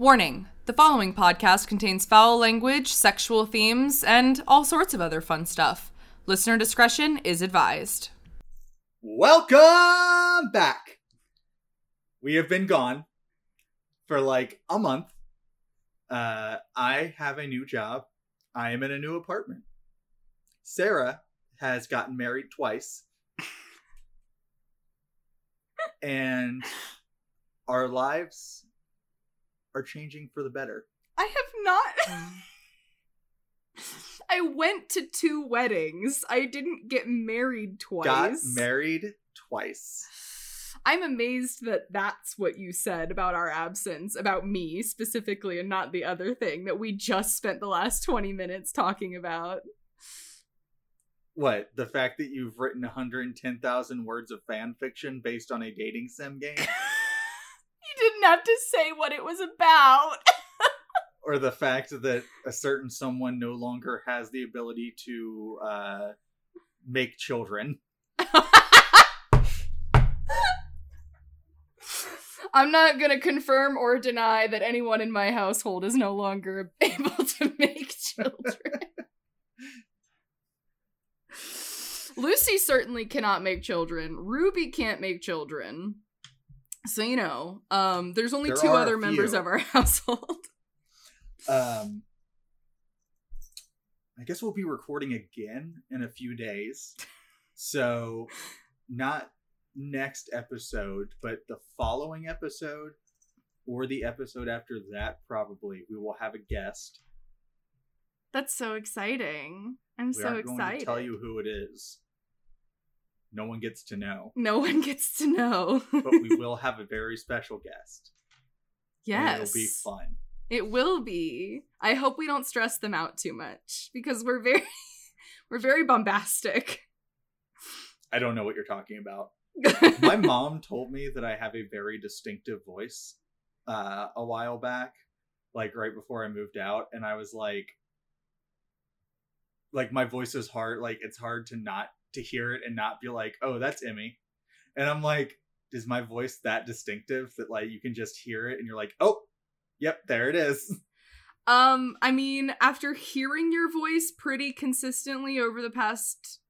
Warning the following podcast contains foul language, sexual themes, and all sorts of other fun stuff. Listener discretion is advised. Welcome back. We have been gone for like a month. Uh, I have a new job. I am in a new apartment. Sarah has gotten married twice. and our lives are changing for the better. I have not. Mm. I went to two weddings. I didn't get married twice. Got married twice. I'm amazed that that's what you said about our absence, about me specifically, and not the other thing that we just spent the last 20 minutes talking about. What? The fact that you've written 110,000 words of fan fiction based on a dating sim game? you didn't have to say what it was about. or the fact that a certain someone no longer has the ability to uh, make children? I'm not going to confirm or deny that anyone in my household is no longer able to make children. Lucy certainly cannot make children. Ruby can't make children. So you know, um, there's only There two other members of our household. Um, I guess we'll be recording again in a few days. So, not next episode, but the following episode or the episode after that, probably, we will have a guest. That's so exciting. I'm We so excited. to tell you who it is. No one gets to know. No one gets to know. But we will have a very special guest. and yes. It'll be fun. It will be. I hope we don't stress them out too much because we're very we're very bombastic. I don't know what you're talking about. my mom told me that I have a very distinctive voice uh, a while back, like right before I moved out, and I was like, like my voice is hard, like it's hard to not to hear it and not be like, oh, that's Emmy, and I'm like, is my voice that distinctive that like you can just hear it and you're like, oh, yep, there it is. um I mean, after hearing your voice pretty consistently over the past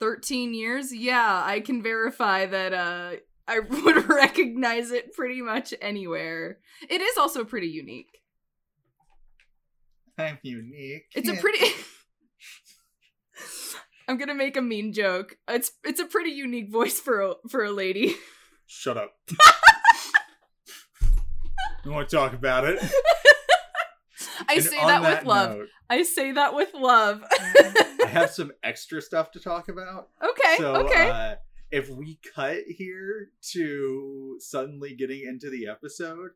13 years, yeah, I can verify that uh I would recognize it pretty much anywhere. It is also pretty unique. I'm unique. It's a pretty I'm gonna make a mean joke. It's it's a pretty unique voice for a for a lady. Shut up. you want to talk about it? I say on that, with love. note, I say that with love. I have some extra stuff to talk about. okay, so okay. uh, if we cut here to suddenly getting into the episode,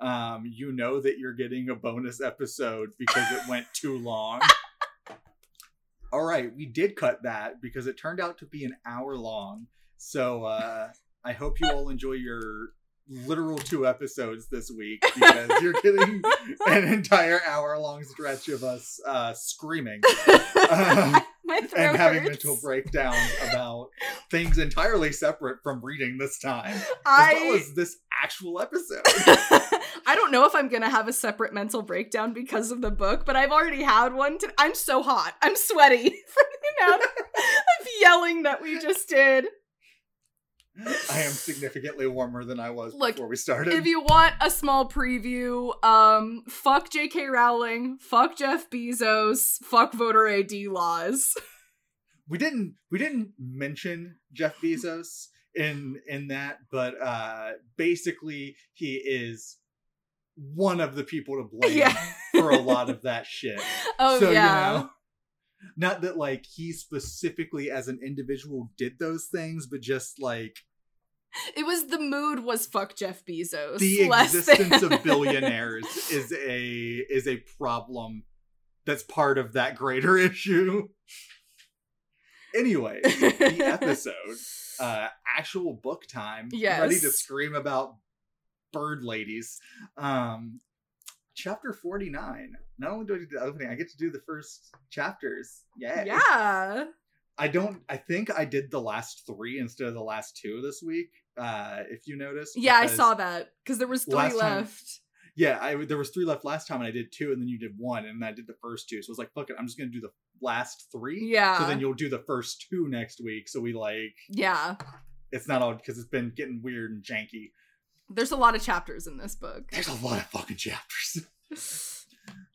um, you know that you're getting a bonus episode because it went too long. All right, we did cut that because it turned out to be an hour long. So uh, I hope you all enjoy your literal two episodes this week because you're getting an entire hour long stretch of us uh, screaming um, and having hurts. mental breakdowns about things entirely separate from reading this time, as well I as this actual episode. I don't know if I'm gonna have a separate mental breakdown because of the book, but I've already had one. To- I'm so hot. I'm sweaty from the amount of yelling that we just did. I am significantly warmer than I was Look, before we started. If you want a small preview, um, fuck J.K. Rowling, fuck Jeff Bezos, fuck voter ID laws. we didn't we didn't mention Jeff Bezos in in that, but uh basically he is one of the people to blame Yeah. for a lot of that shit. Oh so yeah. you know not that like he specifically as an individual did those things, but just like It was the mood was fuck Jeff Bezos. the existence than- of billionaires is a is a problem that's part of that greater issue. Anyway, the episode, uh, actual book time, Yes. ready to scream about bird ladies. Um, chapter forty nine. Not only do I do the opening, I get to do the first chapters. Yeah, yeah. I don't. I think I did the last three instead of the last two this week. Uh, if you noticed, Yeah, I saw that because there was three last time- left. Yeah, I there was three left last time, and I did two, and then you did one, and I did the first two. So I was like, "Fuck it, I'm just gonna do the last three." Yeah. So then you'll do the first two next week. So we like yeah. it's not all because it's been getting weird and janky. There's a lot of chapters in this book. There's a lot of fucking chapters.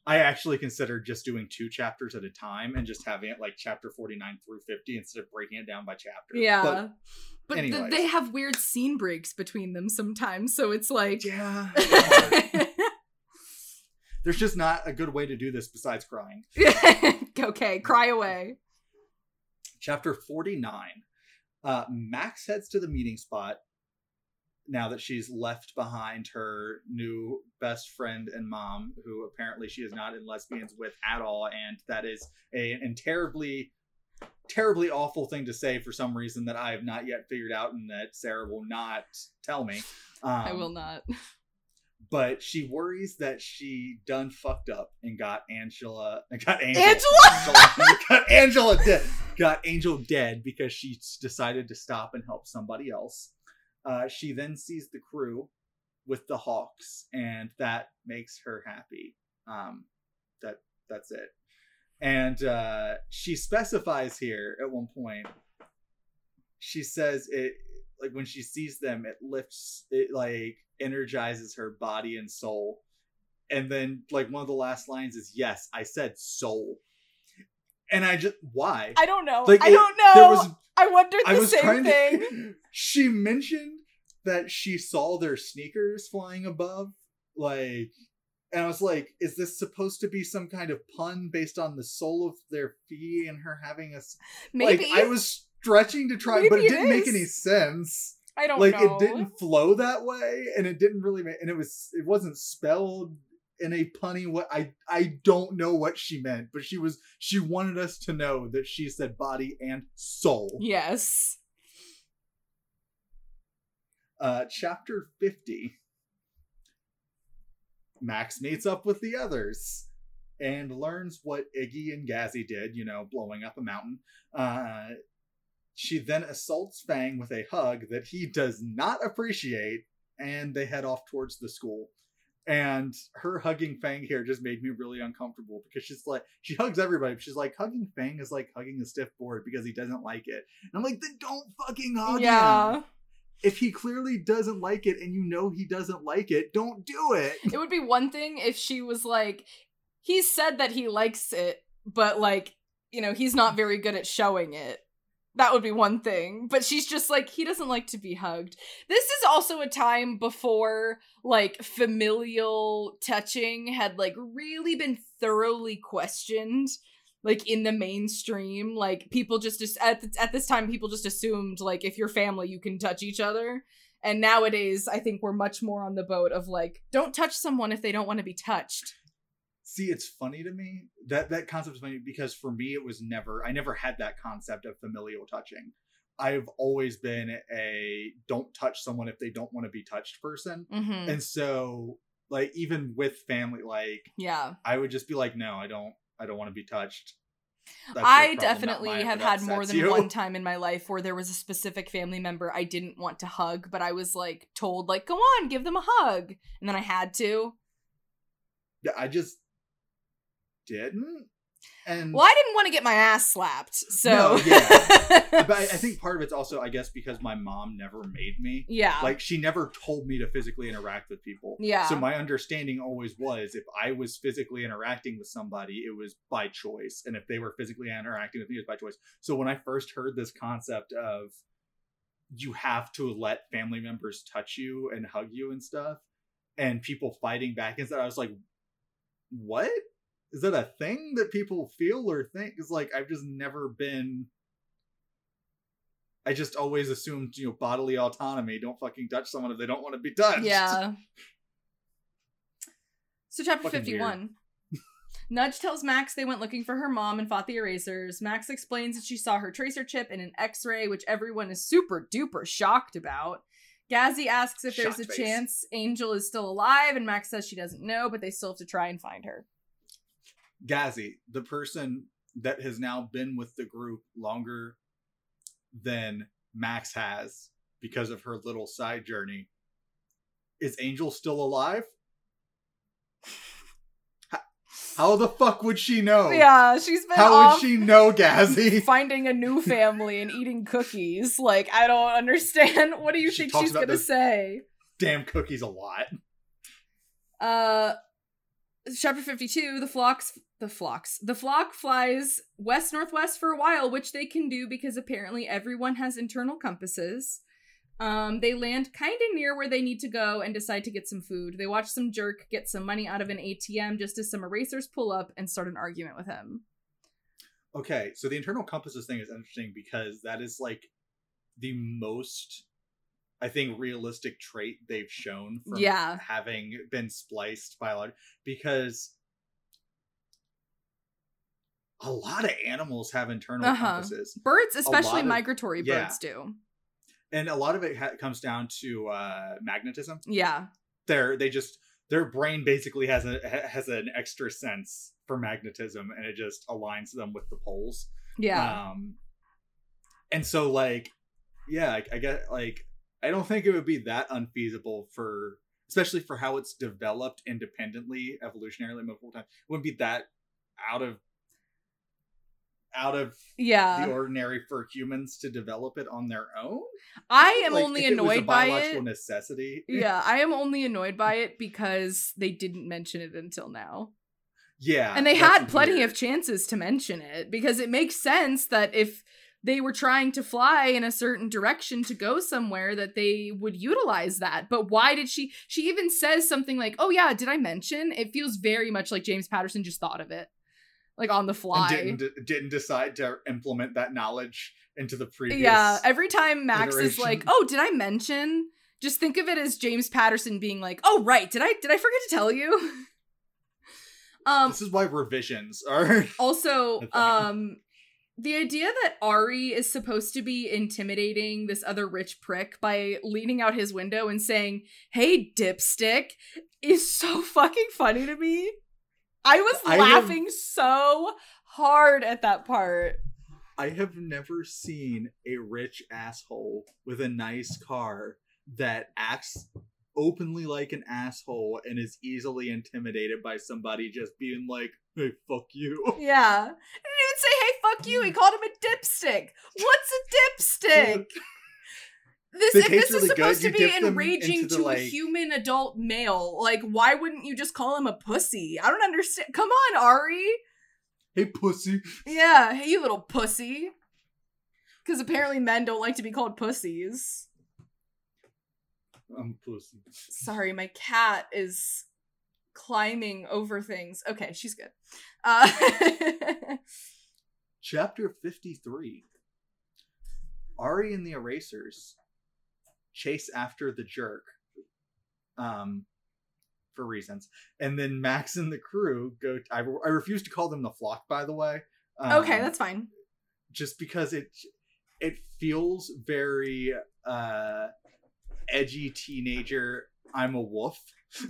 I actually considered just doing two chapters at a time and just having it like chapter 49 through 50 instead of breaking it down by chapter. Yeah. But But, th- they have weird scene breaks between them sometimes, so it's like yeah. There's just not a good way to do this besides crying. okay, cry away. Chapter 49. Uh, Max heads to the meeting spot now that she's left behind her new best friend and mom, who apparently she is not in lesbians with at all. And that is a, an terribly, terribly awful thing to say for some reason that I have not yet figured out and that Sarah will not tell me. Um, I will not. But she worries that she done fucked up and got Angela, got Angela, Angela! got Angela dead, got Angel dead because she decided to stop and help somebody else. Uh, she then sees the crew with the hawks, and that makes her happy. Um, that that's it. And uh, she specifies here at one point. She says it like when she sees them, it lifts, it like energizes her body and soul. And then like one of the last lines is, "Yes, I said soul." And I just why? I don't know. Like, I it- don't know. There was I wondered the I same thing. to. She mentioned that she saw their sneakers flying above, like, and I was like, "Is this supposed to be some kind of pun based on the sole of their feet and her having a? Maybe like?" I was stretching to try, but Maybe it it didn't make any sense. I don't Like, know. it didn't flow that way, and it didn't really make, and it was, it wasn't spelled in a punny way. I I don't know what she meant, but she was she wanted us to know that she said body and soul. Yes. uh, chapter 50 max meets up with the others and learns what iggy and gazzy did you know blowing up a mountain uh, she then assaults fang with a hug that he does not appreciate and they head off towards the school and her hugging fang here just made me really uncomfortable because she's like she hugs everybody she's like hugging fang is like hugging a stiff board because he doesn't like it and i'm like then don't fucking hug him if he clearly doesn't like it and you know he doesn't like it, don't do it. It would be one thing if she was like, he said that he likes it, but like, you know, he's not very good at showing it. That would be one thing. But she's just like, he doesn't like to be hugged. This is also a time before like familial touching had like really been thoroughly questioned. Like in the mainstream, like people just as- at at this time, people just assumed like if you're family, you can touch each other. And nowadays, I think we're much more on the boat of like, don't touch someone if they don't want to be touched. See, it's funny to me that that concept is funny because for me it was never I never had that concept of familial touching. I've always been a don't touch someone if they don't want to be touched person. Mm-hmm. And so like even with family like Yeah, I would just be like no, I don't I don't want to be touched. That's I definitely have had more than you. one time in my life where there was a specific family member I didn't want to hug, but I was like told like, "Go on, give them a hug," and then I had to. Yeah, I just didn't. And Well, I didn't want to get my ass slapped, so No, yeah. but I, I think part of it's also, I guess, because my mom never made me. yeah, Like she never told me to physically interact with people. Yeah. So my understanding always was if I was physically interacting with somebody, it was by choice, and if they were physically interacting with me, it was by choice. So when I first heard this concept of you have to let family members touch you and hug you and stuff, and people fighting back and stuff, I was like, what? Is that a thing that people feel or think? It's like I've just never been. I just always assumed, you know, bodily autonomy. Don't fucking touch someone if they don't want to be touched. yeah. So chapter Fucking fifty-one. Nudge tells Max they went looking for her mom and fought the erasers. Max explains that she saw her tracer chip in an X-ray, which everyone is super duper shocked about. Gazzy asks if there's Shocked a face. chance Angel is still alive, and Max says she doesn't know, but they still have to try and find her. Gazzy, the person that has now been with the group longer than Max has because of her little side journey. Is Angel still alive? How the fuck would she know? Yeah, she's been How would she know, Gazzy? finding a new family and eating cookies. Like, I don't understand. What do you She think she's gonna say? Damn cookies a lot. Uh chapter 52, the flocks the flocks. The flock flies west northwest for a while, which they can do because apparently everyone has internal compasses. Um, they land kind of near where they need to go and decide to get some food. They watch some jerk get some money out of an ATM just as some erasers pull up and start an argument with him. Okay, so the internal compasses thing is interesting because that is like the most, I think, realistic trait they've shown from Yeah. having been spliced by a lot. Because a lot of animals have internal Uh-huh. compasses, Birds, especially of- migratory yeah. birds, do. and a lot of it ha- comes down to uh, magnetism. Yeah. They're they just their brain basically has a has an extra sense for magnetism, and it just aligns them with the poles. Yeah. Um, and so like, yeah, I, I get like, I don't think it would be that unfeasible for, especially for how it's developed independently, evolutionarily multiple times. It wouldn't be that out of out of yeah. the ordinary for humans to develop it on their own. I am Like, only if it annoyed by biological it. necessity. Yeah, I am only annoyed by it because they didn't mention it until now. yeah, and they had plenty weird. of chances to mention it because it makes sense that if they were trying to fly in a certain direction to go somewhere that they would utilize that but why did she she even says something like oh yeah did i mention it feels very much like james patterson just thought of it like on the fly and didn't didn't decide to implement that knowledge into the previous. yeah every time max is like oh did i mention just think of it as james patterson being like oh right did i did i forget to tell you um this is why revisions are. Also, um the idea that Ari is supposed to be intimidating this other rich prick by leaning out his window and saying, "Hey, dipstick," is so fucking funny to me. I was I have- laughing so hard at that part. I have never seen a rich asshole with a nice car that acts openly like an asshole and is easily intimidated by somebody just being like, "Hey, fuck you." Yeah. He didn't even say, "Hey, fuck you." He called him a dipstick. What's a dipstick? This if this taste is supposed good. to be enraging the, to like- a human adult male, like why wouldn't you just call him a pussy? I don't understand. Come on, Ari. Hey, pussy. Yeah, hey, you little pussy. Because apparently men don't like to be called pussies. I'm pussy. Sorry, my cat is climbing over things. Okay, she's good. Uh, Chapter 53. Ari and the Erasers chase after the jerk. Um for reasons. And then Max and the crew go I, I refuse to call them the flock by the way. Um, okay, that's fine. just because it it feels very uh edgy teenager I'm a wolf.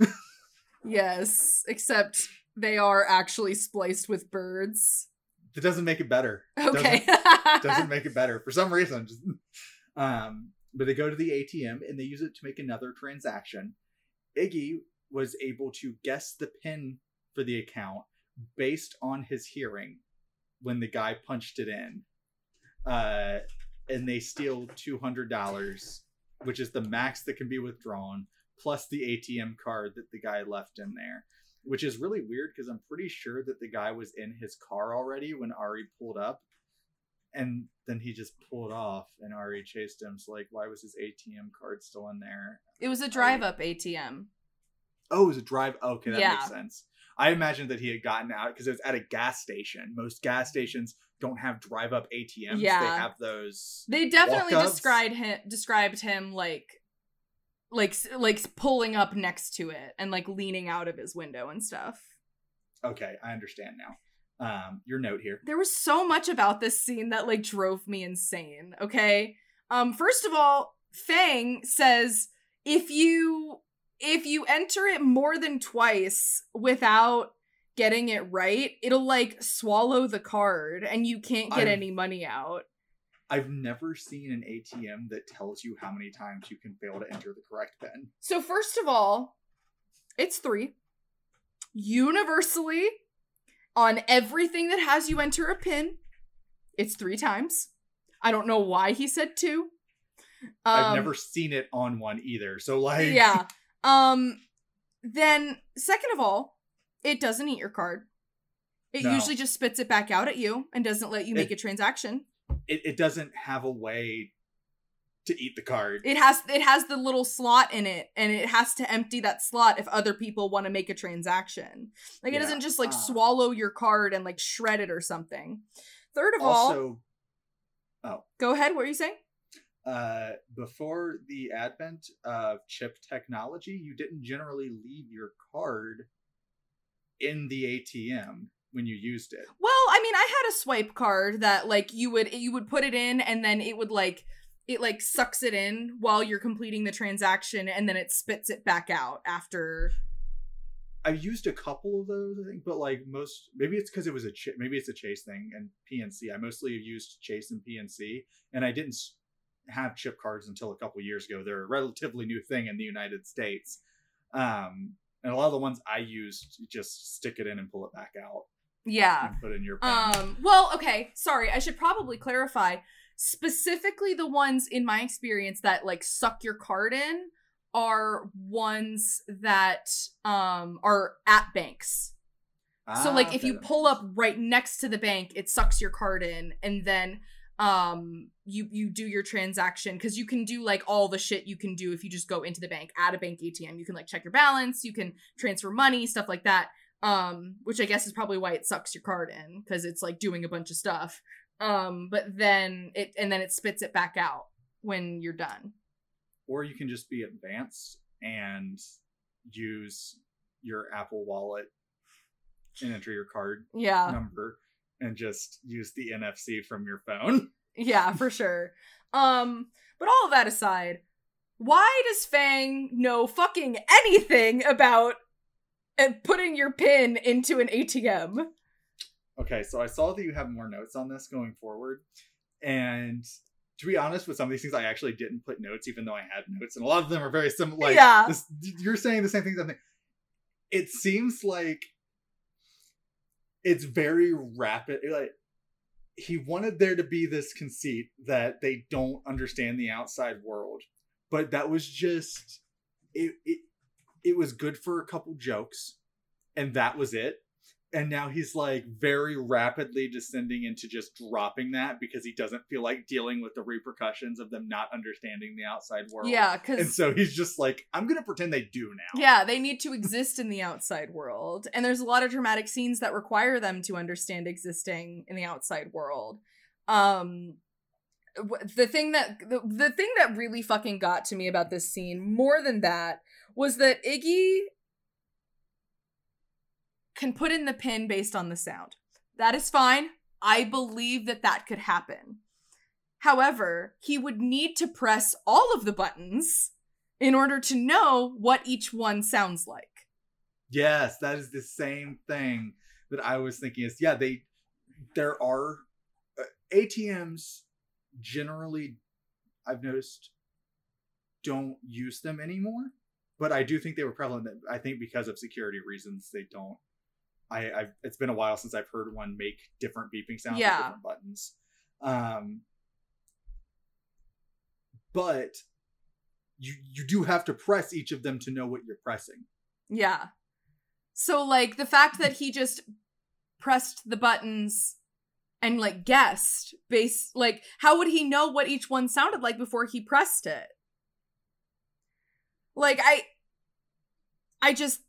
Yes, except they are actually spliced with birds. That doesn't make it better. Okay. Doesn't, doesn't make it better for some reason. Just, um, but they go to the ATM and they use it to make another transaction. Iggy was able to guess the pin for the account based on his hearing when the guy punched it in. Uh, and they steal $200, which is the max that can be withdrawn, plus the ATM card that the guy left in there. Which is really weird because I'm pretty sure that the guy was in his car already when Ari pulled up and then he just pulled off and Ari chased him. So like why was his ATM card still in there? it was a drive up ATM. Oh, it was a drive okay, that Yeah. makes sense. I imagined that he had gotten out because it was at a gas station. Most gas stations don't have drive up ATMs. Yeah. They have those They definitely Walk-ups? described him described him like like like pulling up next to it and like leaning out of his window and stuff. Okay, I understand now. Um your note here. There was so much about this scene that like drove me insane, okay? Um first of all, Fang says if you if you enter it more than twice without getting it right, it'll like swallow the card and you can't get I've- any money out. I've never seen an ATM that tells you how many times you can fail to enter the correct pin. So first of all, it's 3. Universally, On everything that has you enter a pin, it's three times. I don't know why he said two. I've Um, never seen it on one either. So like yeah. Um then second of all, it doesn't eat your card. It No. usually just spits it back out at you and doesn't let you make It- a transaction. it, it doesn't have a way to eat the card. It has it has the little slot in it and it has to empty that slot if other people want to make a transaction. Like it doesn't just like uh. swallow your card and like shred it or something. Third of all, Oh. go ahead, what are you saying? uh, before the advent of chip technology, you didn't generally leave your card in the ATM when you used it. Well, I mean, I had a swipe card that like you would you would put it in and then it would like it like sucks it in while you're completing the transaction and then it spits it back out after. I've used a couple of those, I think, but like most, maybe it's because it was a ch- maybe it's a Chase thing and PNC. I mostly have used Chase and PNC, and I didn't have chip cards until a couple years ago. They're a relatively new thing in the United States, um, and a lot of the ones I used just stick it in and pull it back out Yeah. and put in your pen. Um, well, okay, sorry. I should probably clarify. Specifically the ones in my experience that like suck your card in are ones that um are at banks. so like Ah, if you pull up right next to the bank, it sucks your card in and then um you you do your transaction cuz you can do like all the shit you can do if you just go into the bank at a bank ATM. You can like check your balance, you can transfer money, stuff like that. Um which I guess is probably why it sucks your card in cuz it's like doing a bunch of stuff. Um but then it and then it spits it back out when you're done. or you can just be advanced and use your Apple Wallet and enter your card Yeah. number and just use the NFC from your phone. Yeah, for sure. Um, but all of that aside, why does Fang know fucking anything about uh, putting your pin into an ATM? Okay, so I saw that you have more notes on this going forward. And to be honest, with some of these things, I actually didn't put notes, even though I had notes. And a lot of them are very similar. Like, Yeah. this, you're saying the same things. I'm thinking. It seems like it's very rapid. Like, he wanted there to be this conceit that they don't understand the outside world. But that was just. It, it, it was good for a couple jokes. And that was it and now he's like very rapidly descending into just dropping that because he doesn't feel like dealing with the repercussions of them not understanding the outside world. Yeah, because And so he's just like, I'm gonna pretend they do now. yeah, they need to exist in the outside world, and there's a lot of dramatic scenes that require them to understand existing in the outside world. Um, the thing that the, the thing that really fucking got to me about this scene more than that was that Iggy can put in the pin based on the sound. That is fine. I believe that that could happen. However, he would need to press all of the buttons in order to know what each one sounds like. Yes, that is the same thing that I was thinking. Is yeah, they there are uh, ATMs generally I've noticed don't use them anymore, but I do think they were prevalent. I think because of security reasons, they don't. I, I've it's been a while since I've heard one make different beeping sounds Yeah. with different buttons. Um, but you you do have to press each of them to know what you're pressing. Yeah. So like the fact that he just pressed the buttons and like guessed based like how would he know what each one sounded like before he pressed it? Like I I just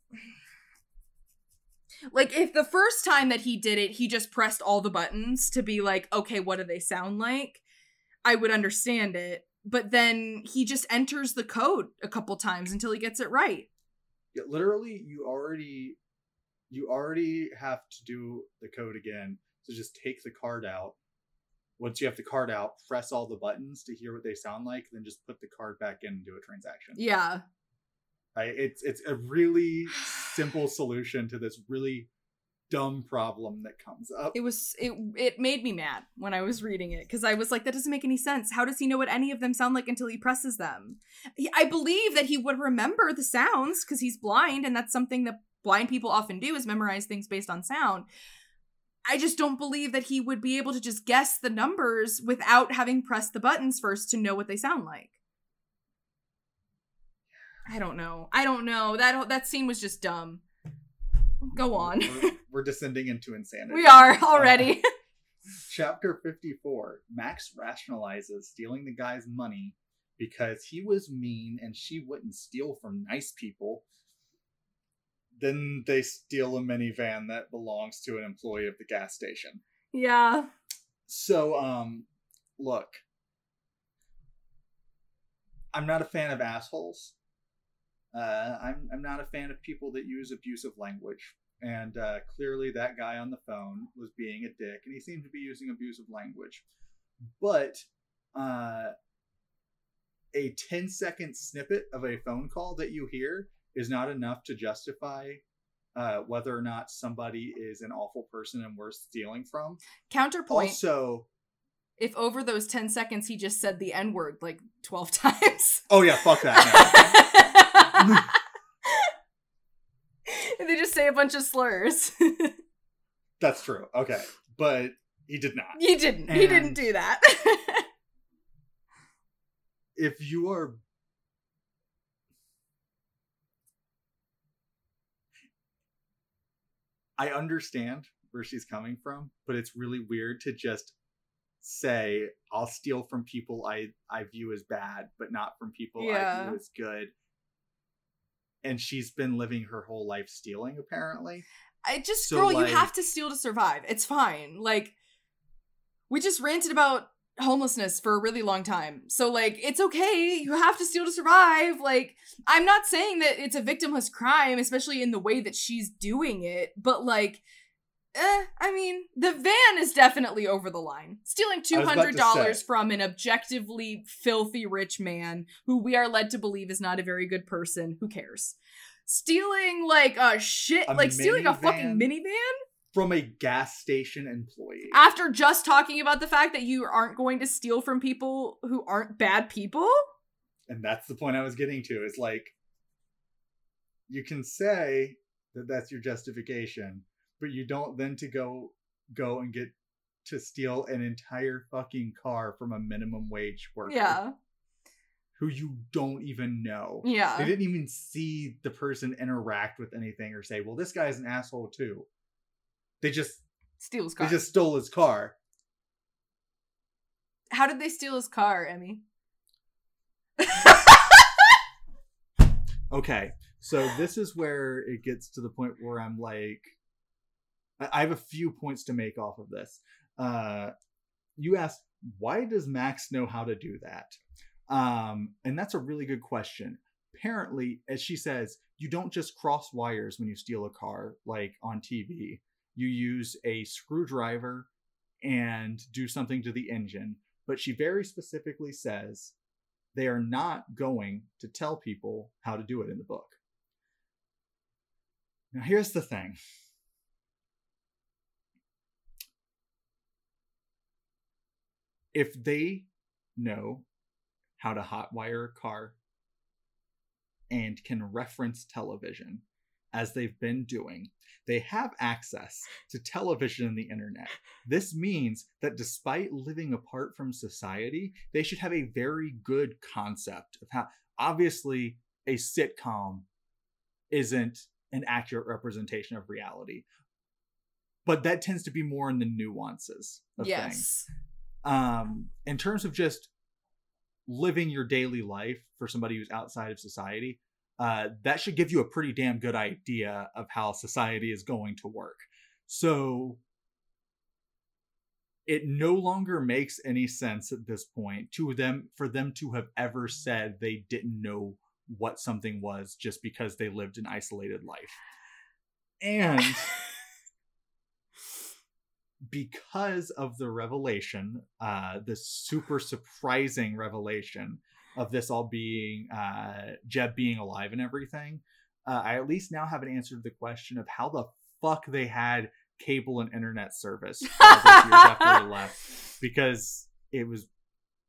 like if the first time that he did it he just pressed all the buttons to be like okay what do they sound like? I would understand it. But then he just enters the code a couple times until he gets it right. Yeah, literally, you already you already have to do the code again. So just take the card out. Once you have the card out, press all the buttons to hear what they sound like, then just put the card back in and do a transaction. Yeah. I, it's it's a really simple solution to this really dumb problem that comes up. It was it it made me mad when I was reading it because I was like that doesn't make any sense. How does he know what any of them sound like until he presses them? He- I believe that he would remember the sounds because he's blind and that's something that blind people often do is memorize things based on sound. I just don't believe that he would be able to just guess the numbers without having pressed the buttons first to know what they sound like. I don't know. I don't know. That that scene was just dumb. Go on. We're, we're descending into insanity. we are already. Chapter 54 Max rationalizes stealing the guy's money because he was mean and she wouldn't steal from nice people. Then they steal a minivan that belongs to an employee of the gas station. yeah. So, um, look, I'm not a fan of assholes. Uh, I'm I'm not a fan of people that use abusive language, and uh, clearly that guy on the phone was being a dick, and he seemed to be using abusive language. But uh, a 10 second snippet of a phone call that you hear is not enough to justify uh, whether or not somebody is an awful person and worth stealing from. Counterpoint. Also, if over those 10 seconds he just said the N word like 12 times. oh yeah, fuck that. and they just say a bunch of slurs. That's true. Okay, but he did not. he didn't. he didn't do that. If you are I understand where she's coming from, but it's really weird to just say I'll steal from people I I view as bad, but not from people I view as good. And she's been living her whole life stealing apparently. I just, So, girl, like- you have to steal to survive. It's fine. Like, we just ranted about homelessness for a really long time. So, like, it's okay. You have to steal to survive. Like, I'm not saying that it's a victimless crime, especially in the way that she's doing it, but, like, eh, I mean, the van is definitely over the line. Stealing I was about to $200 say. from an objectively filthy rich man who we are led to believe is not a very good person. Who cares? Stealing, like, a shit, A like, stealing a fucking minivan? minivan? From a gas station employee. after just talking about the fact that you aren't going to steal from people who aren't bad people and that's the point I was getting to. Is like you can say that that's your justification, but you don't then to go go and get to steal an entire fucking car from a minimum wage worker yeah who you don't even know. Yeah. They didn't even see the person interact with anything or say, "Well, this guy's an asshole too." They just steals they car They just stole his car. how did they steal his car emmy Okay, so this is where it gets to the point where I'm like, I have a few points to make off of this. Uh, you asked, why does Max know how to do that? Um, and that's a really good question. Apparently, as she says, you don't just cross wires when you steal a car like on TV. You use a screwdriver and do something to the engine. But she very specifically says they are not going to tell people how to do it in the book. Now, here's the thing. If they know how to hotwire a car and can reference television as they've been doing, they have access to television and the internet. This means that despite living apart from society, they should have a very good concept of how obviously a sitcom isn't an accurate representation of reality. But that tends to be more in the nuances of things yes um in terms of just living your daily life for somebody who's outside of society uh that should give you a pretty damn good idea of how society is going to work. So it no longer makes any sense at this point to them for them to have ever said they didn't know what something was just because they lived an isolated life. And because of the revelation, uh, the super surprising revelation of this all being uh, Jeb being alive and everything, uh, I at least now have an answer to the question of how the fuck they had cable and internet service years after he left, because it was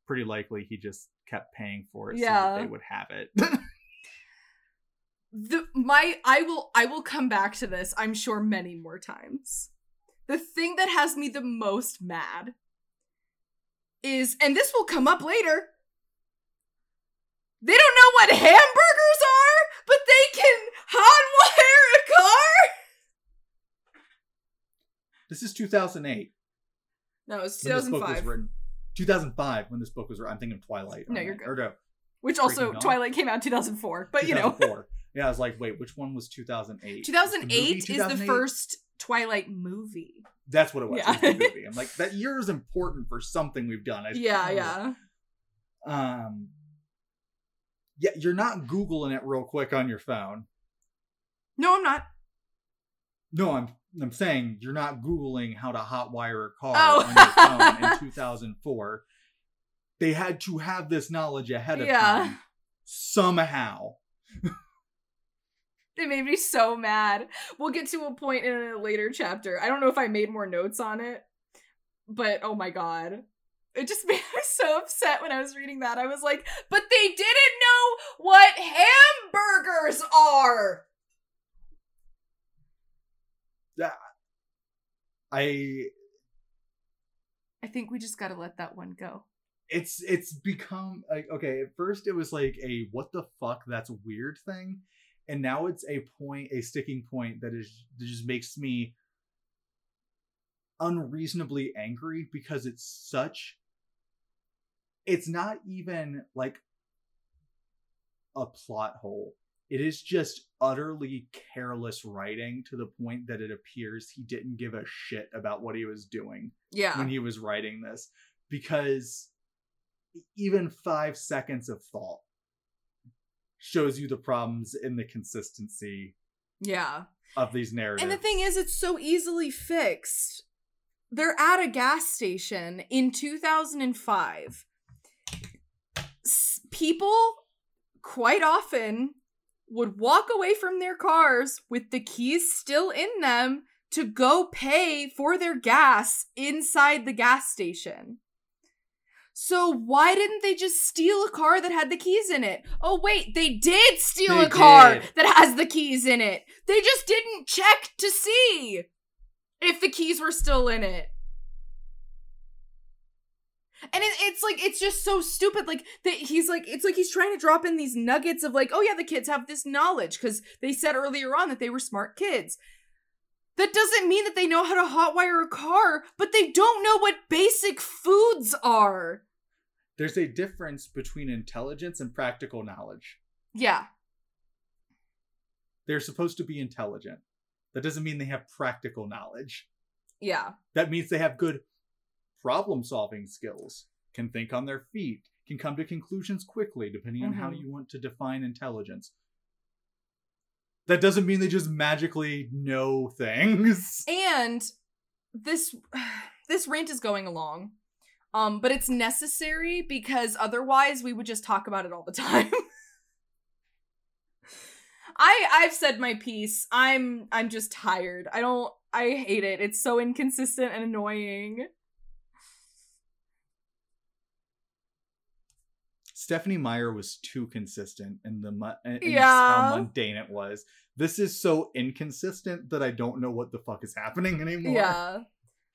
pretty likely he just kept paying for it so Yeah. that they would have it. the my i will i will come back to this i'm sure many more times the thing that has me the most mad is, and this will come up later. They don't know what hamburgers are, but they can hotwire a car. This is 2008. No, it's when this book was 2005. written. 2005 when this book was written. I'm thinking of Twilight. No, you're good. No, Which also Freaking Twilight came out in 2004, but you know, 2004. yeah, I was like, wait, which one was 2008? 2008 is the first Twilight movie. That's what it was. Yeah. It was movie. I'm like, that year is important for something we've done. I Yeah, yeah. Um. Yeah, you're not googling it real quick on your phone. No, I'm not. No, I'm I'm saying you're not googling how to hotwire a car Oh. on your phone in 2004. They had to have this knowledge ahead of Yeah. time somehow. It made me so mad. We'll get to a point in a later chapter. I don't know if I made more notes on it, but oh my god. It just made me so upset when I was reading that. I was like, but they didn't know what hamburgers are! Yeah. I I think we just gotta let that one go. it's it's become like okay at first it was like a what the fuck that's weird thing and now it's a point a sticking point that is that just makes me unreasonably angry because it's such it's not even like a plot hole it is just utterly careless writing to the point that it appears he didn't give a shit about what he was doing Yeah. when he was writing this because even five seconds of thought shows you the problems in the consistency Yeah. of these narratives. And the thing is, it's so easily fixed. They're at a gas station in 2005. People quite often would walk away from their cars with the keys still in them to go pay for their gas inside the gas station. So why didn't they just steal a car that had the keys in it? Oh wait, they did steal They a car did. that has the keys in it. They just didn't check to see if the keys were still in it. And it, it's like it's just so stupid. Like that he's like it's like he's trying to drop in these nuggets of like, oh yeah, the kids have this knowledge because they said earlier on that they were smart kids. That doesn't mean that they know how to hotwire a car, but they don't know what basic foods are. There's a difference between intelligence and practical knowledge. Yeah, They're supposed to be intelligent. That doesn't mean they have practical knowledge. yeah, That means they have good problem solving skills, can think on their feet, can come to conclusions quickly, depending on how Mhm. you want to define intelligence. That doesn't mean they just magically know things. and this this rant is going along um but it's necessary because otherwise we would just talk about it all the time. I i've said my piece. I'm i'm just tired. I don't i hate it. It's so inconsistent and annoying Stephenie Meyer was too consistent in the mu- in Yeah. how mundane it was. This is so inconsistent that I don't know what the fuck is happening anymore. yeah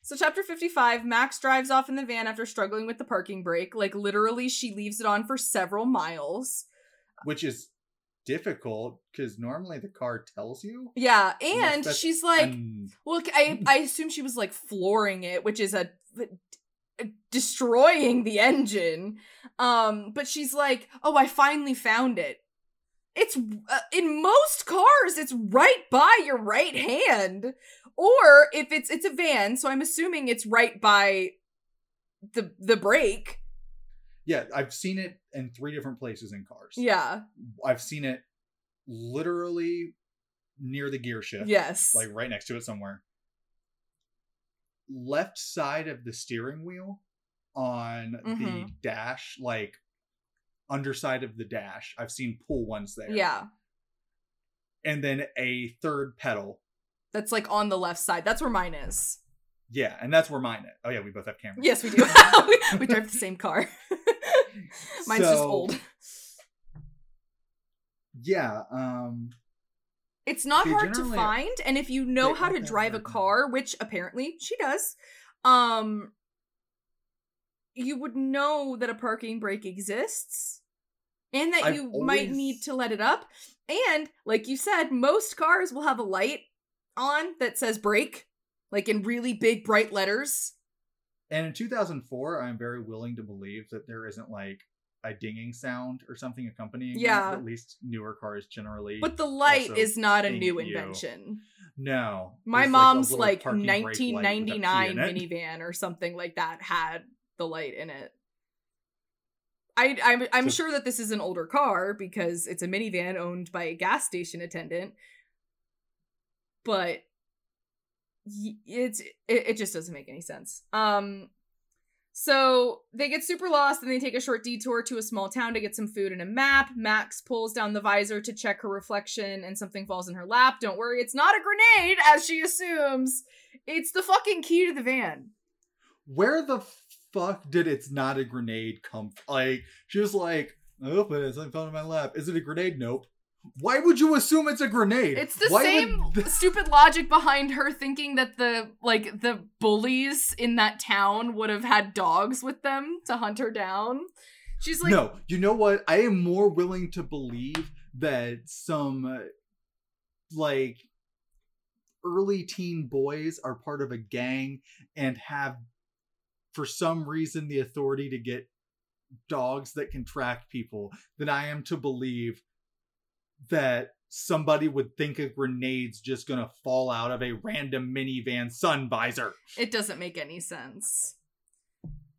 so chapter 55 max drives off in the van after struggling with the parking brake like literally she leaves it on for several miles Which is difficult because normally the car tells you. yeah and she's like un- Well, I I assume she was like flooring it, which is a- destroying the engine. Um, but she's like, "Oh, I finally found it." It's uh, in most cars, it's right by your right hand, or if it's it's a van, so I'm assuming it's right by the the brake. yeah, I've seen it in three different places in cars. Yeah. I've seen it literally near the gear shift. Yes. Like right next to it somewhere. Left side of the steering wheel on the Mhm. dash, like underside of the dash. I've seen pull ones there. yeah. And then a third pedal. That's like on the left side. That's where mine is. Yeah, and that's where mine is. Oh yeah, we both have Camrys. Yes, we do. we, we drive the same car. Mine's just old. Yeah, um It's not hard to find, and if you know how to drive a car, which apparently she does, um you would know that a parking brake exists and that I've you might need to let it up. And like you said, most cars will have a light on that says brake, like in really big bright letters. And in 2004, I'm very willing to believe that there isn't like a dinging sound or something accompanying. it. Yeah. At least newer cars generally. But the light is not a new at you. invention. no. My mom's like parking brake light with a P 1999 minivan or something like that had the light in it. I, I'm, I'm So- sure that this is an older car because it's a minivan owned by a gas station attendant, but it's it, it just doesn't make any sense. Um, so they get super lost and they take a short detour to a small town to get some food and a map. Max pulls down the visor to check her reflection and something falls in her lap. Don't worry, it's not a grenade, as she assumes. It's the fucking key to the van. Where the fuck did it's not a grenade come from? Like, she was like, I open it, something fell in my lap. Is it a grenade? Nope. Why would you assume it's a grenade? It's the Why same th- stupid logic behind her thinking that the like the bullies in that town would have had dogs with them to hunt her down. She's like no, you know what? I am more willing to believe that some uh, like early teen boys are part of a gang and have for some reason the authority to get dogs that can track people than I am to believe that somebody would think a grenade's just gonna fall out of a random minivan sun visor. It doesn't make any sense.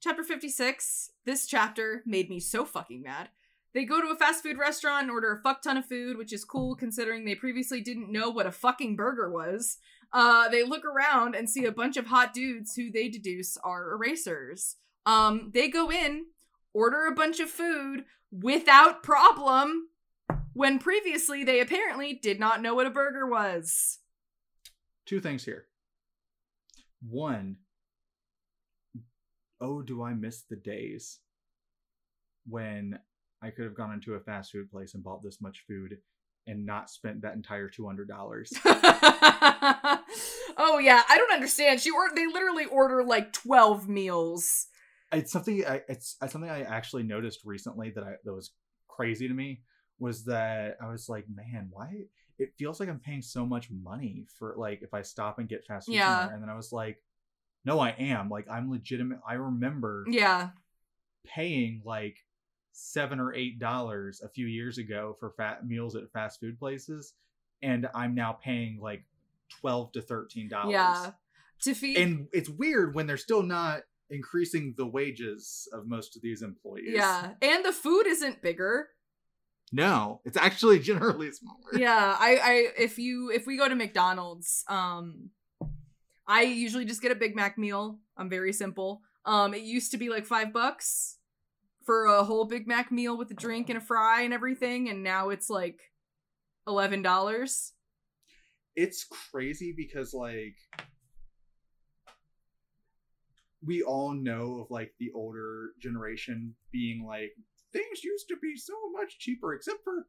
Chapter 56. This chapter made me so fucking mad. They go to a fast food restaurant and order a fuck ton of food, which is cool considering they previously didn't know what a fucking burger was. Uh, they look around and see a bunch of hot dudes who they deduce are erasers. Um, they go in, order a bunch of food without problem, when previously they apparently did not know what a burger was. two things here. One, oh, do I miss the days when I could have gone into a fast food place and bought this much food and not spent that entire two hundred dollars? oh yeah, I don't understand. She or they literally order like twelve meals. it's something I it's, it's something I actually noticed recently that I that was crazy to me was that I was like, man, why it feels like I'm paying so much money for like if I stop and get fast food Yeah. somewhere. and then I was like, no, I am like I'm legitimate. I remember Yeah, paying like seven or eight dollars a few years ago for fat meals at fast food places, and I'm now paying like twelve to thirteen dollars. yeah. To feed and it's weird when they're still not increasing the wages of most of these employees. yeah, and the food isn't bigger. No, it's actually generally smaller. yeah, I, I if you if we go to McDonald's, um, I usually just get a Big Mac meal. I'm very simple. Um, it used to be like five bucks for a whole Big Mac meal with a drink and a fry and everything, and now it's like eleven dollars. It's crazy because like we all know of like the older generation being like things used to be so much cheaper except for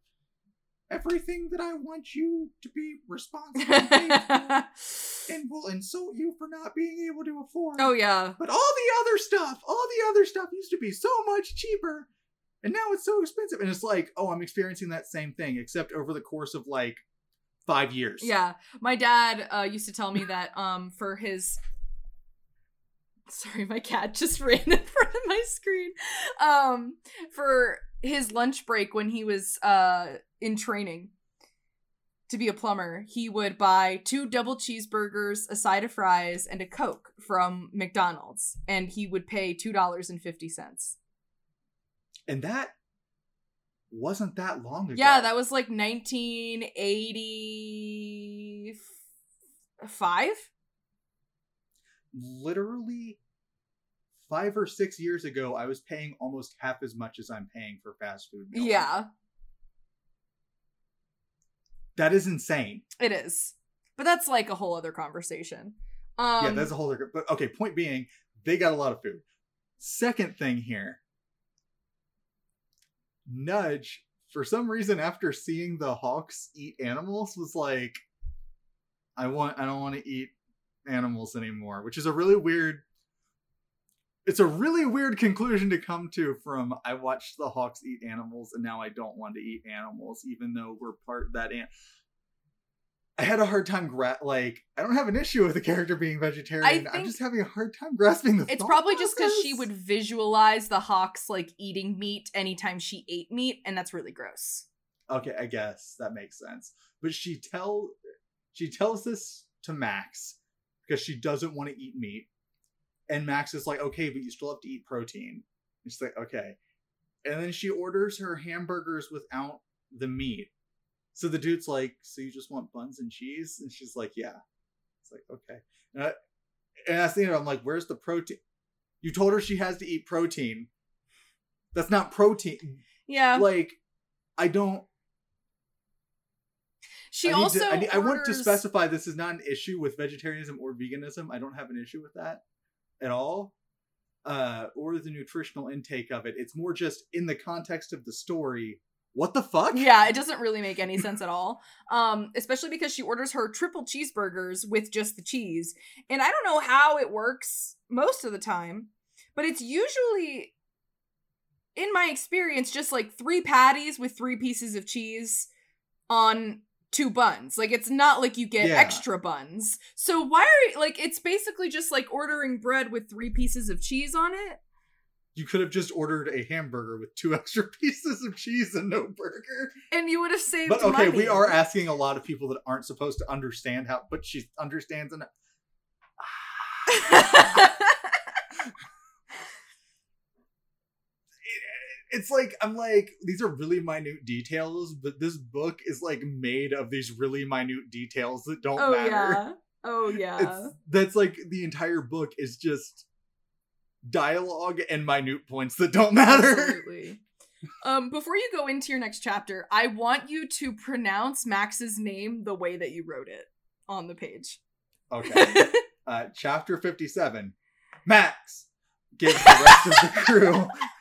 everything that I want you to be responsible and for and will insult you for not being able to afford. oh yeah, But all the other stuff, all the other stuff used to be so much cheaper. And now it's so expensive. And it's like, oh, I'm experiencing that same thing, except over the course of like five years. Yeah, my dad uh, used to tell me that um for his sorry, my cat just ran in front of my screen. Um for his lunch break when he was uh in training to be a plumber, he would buy two double cheeseburgers, a side of fries, and a Coke from McDonald's, and he would pay two dollars and fifty cents. And that wasn't that long ago. Yeah, that was like nineteen eighty five. Literally five or six years ago. I was paying almost half as much as I'm paying for fast food. meals. Yeah, That is insane. it is. But that's like a whole other conversation. Um, yeah, that's a whole other. But okay, point being, they got a lot of food. Second thing here, Nudge for some reason after seeing the hawks eat animals was like I want I don't want to eat animals anymore, which is a really weird it's a really weird conclusion to come to from I watched the hawks eat animals and now I don't want to eat animals even though we're part that an- I had a hard time gra- like I don't have an issue with the character being vegetarian. I'm just having a hard time grasping the It's probably just because she would visualize the hawks like eating meat anytime she ate meat, and that's really gross. Okay, I guess that makes sense. But she tell she tells this to Max because she doesn't want to eat meat. And Max is like, okay, but you still have to eat protein. And she's like, okay. And then she orders her hamburgers without the meat. So the dude's like, so you just want buns and cheese? And she's like, yeah. It's like, okay. And, I, and that's the end. I'm like, where's the protein? You told her she has to eat protein. That's not protein. Yeah. Like, I don't. She I also to, I, need- I want to specify this is not an issue with vegetarianism or veganism. I don't have an issue with that at all, uh, or the nutritional intake of it. It's more just in the context of the story. What the fuck? Yeah, it doesn't really make any sense at all. Um, especially because she orders her triple cheeseburgers with just the cheese. And I don't know how it works most of the time, but it's usually in my experience just like three patties with three pieces of cheese on two buns. Like it's not like you get Yeah. extra buns. So why are you, like it's basically just like ordering bread with three pieces of cheese on it? You could have just ordered a hamburger with two extra pieces of cheese and no burger. And you would have saved But okay, we are asking a lot of people that aren't supposed to understand how, but she understands and it's like I'm like these are really minute details, but this book is like made of these really minute details that don't oh matter. yeah. Oh yeah. It's that's like the entire book is just dialogue and minute points that don't matter. Absolutely. Um, before you go into your next chapter, I want you to pronounce Max's name the way that you wrote it on the page. Okay. Uh, chapter 57. Max gives the rest of the crew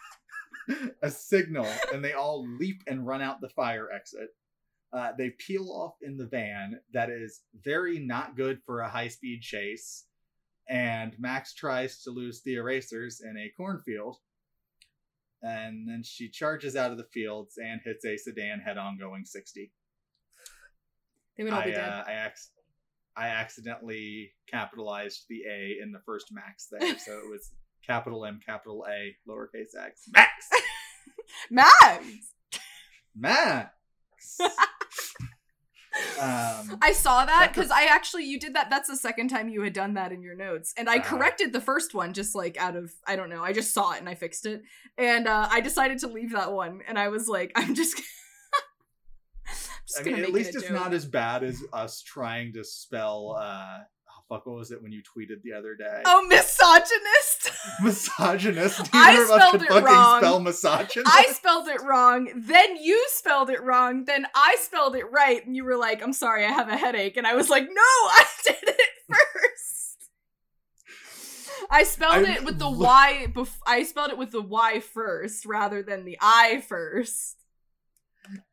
a signal, and they all leap and run out the fire exit. Uh, they peel off in the van that is very not good for a high speed chase. And Max tries to lose the erasers in a cornfield. And then she charges out of the fields and hits a sedan head on going 60. they would all I, be dead. uh, I, ac- I accidentally capitalized the A in the first Max there, so it was capital M, capital A, lowercase x. Max! Max! Max! um, I saw that because I actually you did that. That's the second time you had done that in your notes, and I Uh-huh. corrected the first one just like out of I don't know. I just saw it and I fixed it, and uh, I decided to leave that one. And I was like, I'm just, I'm just I mean, at least it it's joke. not as bad as us trying to spell, uh, fuck, what was it when you tweeted the other day? Oh, misogynist! Misogynist. I Neither us spelled it fucking wrong. spell misogynist. I spelled it wrong, then you spelled it wrong, then I spelled it right, and you were like, I'm sorry, I have a headache. And I was like, no, I did it first. I spelled I'm it with the li- Y, bef- I spelled it with the Y first rather than the I first.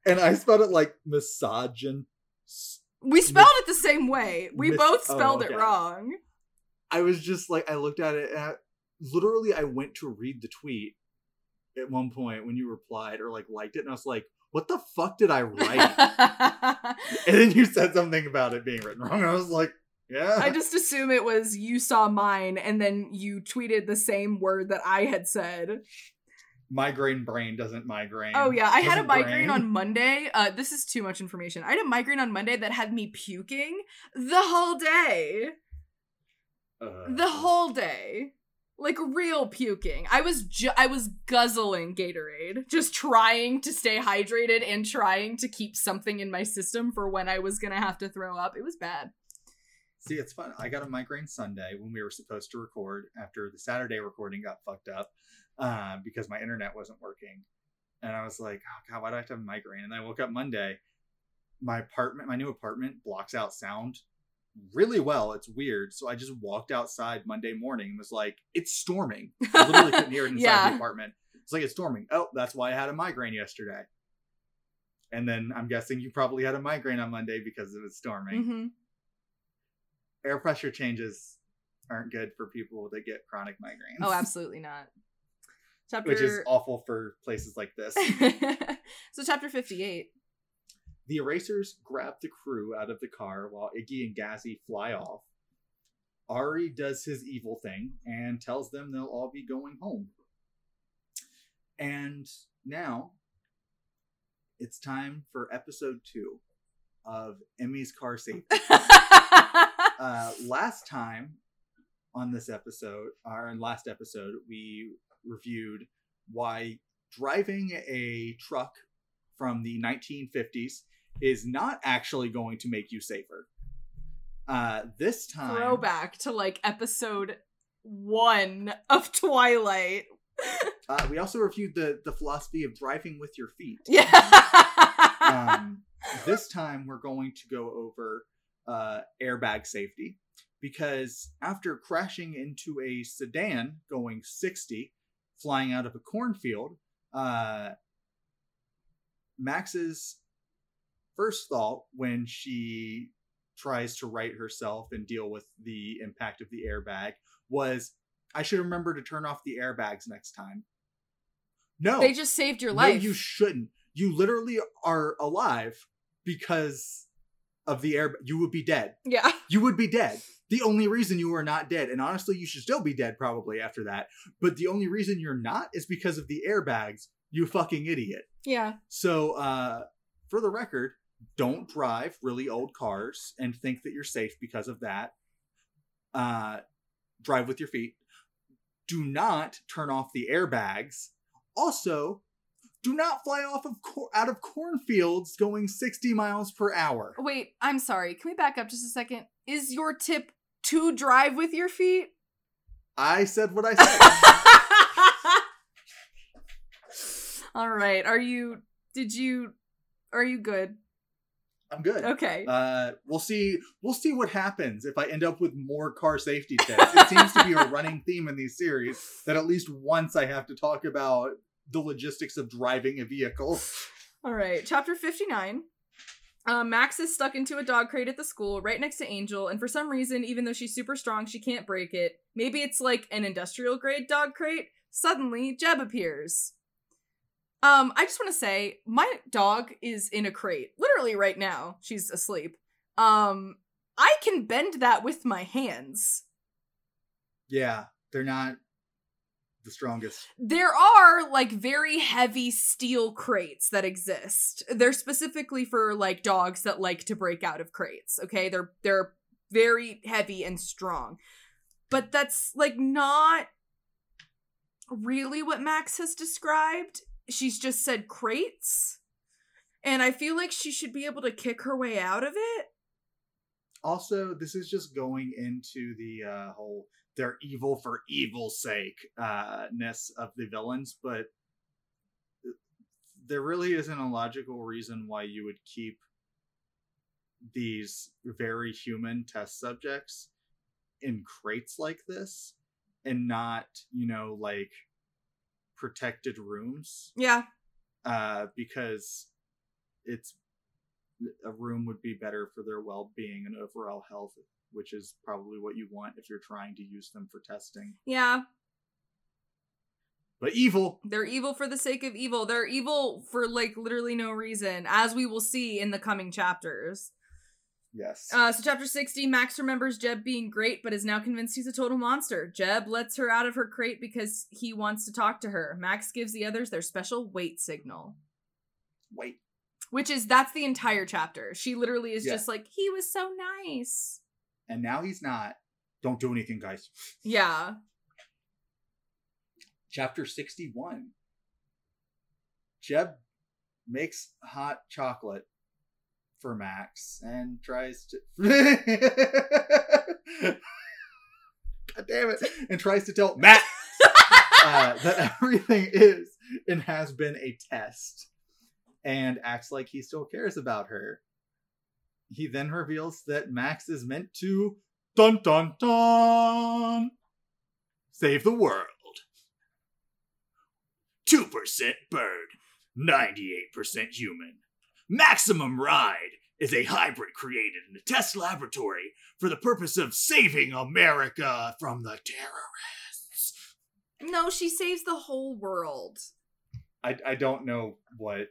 and I spelled it like misogyn. We spelled it the same way. We Mis- both oh, spelled okay. it wrong. I was just like, I looked at it and I, literally I went to read the tweet at one point when you replied or like liked it, and I was like, what the fuck did I write? and then you said something about it being written wrong. I was like, yeah. I just assume it was you saw mine and then you tweeted the same word that I had said. Migraine brain doesn't migraine. Oh yeah, I had a migraine brain. on Monday. Uh this is too much information. I had a migraine on Monday that had me puking the whole day. Uh, The whole day. Like real puking. I was ju- I was guzzling Gatorade, just trying to stay hydrated and trying to keep something in my system for when I was going to have to throw up. It was bad. See, it's fun. I got a migraine Sunday when we were supposed to record after the Saturday recording got fucked up uh, because my internet wasn't working. And I was like, oh, God, why do I have to have a migraine? And then I woke up Monday. My apartment, my new apartment blocks out sound really well. It's weird. So I just walked outside Monday morning and was like, it's storming. I literally couldn't hear it inside Yeah. the apartment. It's like, it's storming. Oh, that's why I had a migraine yesterday. And then I'm guessing you probably had a migraine on Monday because it was storming. hmm Air pressure changes aren't good for people that get chronic migraines. Oh, absolutely not. Chapter Which is awful for places like this. so chapter 58. The erasers grab the crew out of the car while Iggy and Gazzy fly off. Ari does his evil thing and tells them they'll all be going home. And now it's time for episode two of Emmy's Car Safety. uh, last time on this episode, our last episode, we reviewed why driving a truck from the 1950s is not actually going to make you safer. Uh, this time, Throwback to like episode one of Twilight. uh, we also reviewed the the philosophy of driving with your feet. Yeah. um, this time we're going to go over uh, airbag safety because after crashing into a sedan going 60 flying out of a cornfield uh, max's first thought when she tries to right herself and deal with the impact of the airbag was i should remember to turn off the airbags next time no they just saved your no, life. you shouldn't. You literally are alive because of the air. You would be dead. yeah. You would be dead. The only reason you are not dead, and honestly, you should still be dead probably after that. But the only reason you're not is because of the airbags. You fucking idiot. Yeah. So, uh, for the record, don't drive really old cars and think that you're safe because of that. Uh, drive with your feet. Do not turn off the airbags. Also, do not fly off of cor- out of cornfields going 60 miles per hour. Wait, I'm sorry. Can we back up just a second? Is your tip to drive with your feet? I said what I said. All right. Are you did you are you good? I'm good. Okay. Uh, we'll see. We'll see what happens if I end up with more car safety tips. It seems to be a running theme in these series that at least once I have to talk about the logistics of driving a vehicle. All right. Chapter 59. Uh, Max is stuck into a dog crate at the school right next to Angel, and for some reason, even though she's super strong, she can't break it. Maybe it's like an industrial grade dog crate. Suddenly, Jeb appears. Um, I just want to say, my dog is in a crate, literally right now. She's asleep. Um, I can bend that with my hands. Yeah, they're not the strongest. There are like very heavy steel crates that exist. They're specifically for like dogs that like to break out of crates. Okay, they're they're very heavy and strong, but that's like not really what Max has described. She's just said crates, and I feel like she should be able to kick her way out of it. Also, this is just going into the uh, whole they're evil for evil's sake uh, ness of the villains, but there really isn't a logical reason why you would keep these very human test subjects in crates like this and not, you know, like protected rooms. Yeah, uh, because it's a room would be better for their well-being and overall health which is probably what you want if you're trying to use them for testing yeah. but evil They're evil for the sake of evil. They're evil for like literally no reason, as we will see in the coming chapters. yes Uh, so, chapter 60 Max remembers Jeb being great, but is now convinced he's a total monster. Jeb lets her out of her crate because he wants to talk to her. Max gives the others their special wait signal, wait which is that's the entire chapter. She literally is Yeah. just like, he was so nice. And now he's not. Don't do anything guys. Yeah. chapter 61 jeb makes hot chocolate for max and tries to god damn it. And tries to tell max uh, that everything is and has been a test. And acts like he still cares about her. He then reveals that Max is meant to dun dun dun save the world. 2% bird, 98% human. Maximum Ride is a hybrid created in a test laboratory for the purpose of saving America from the terrorists. No, she saves the whole world. I, I don't know what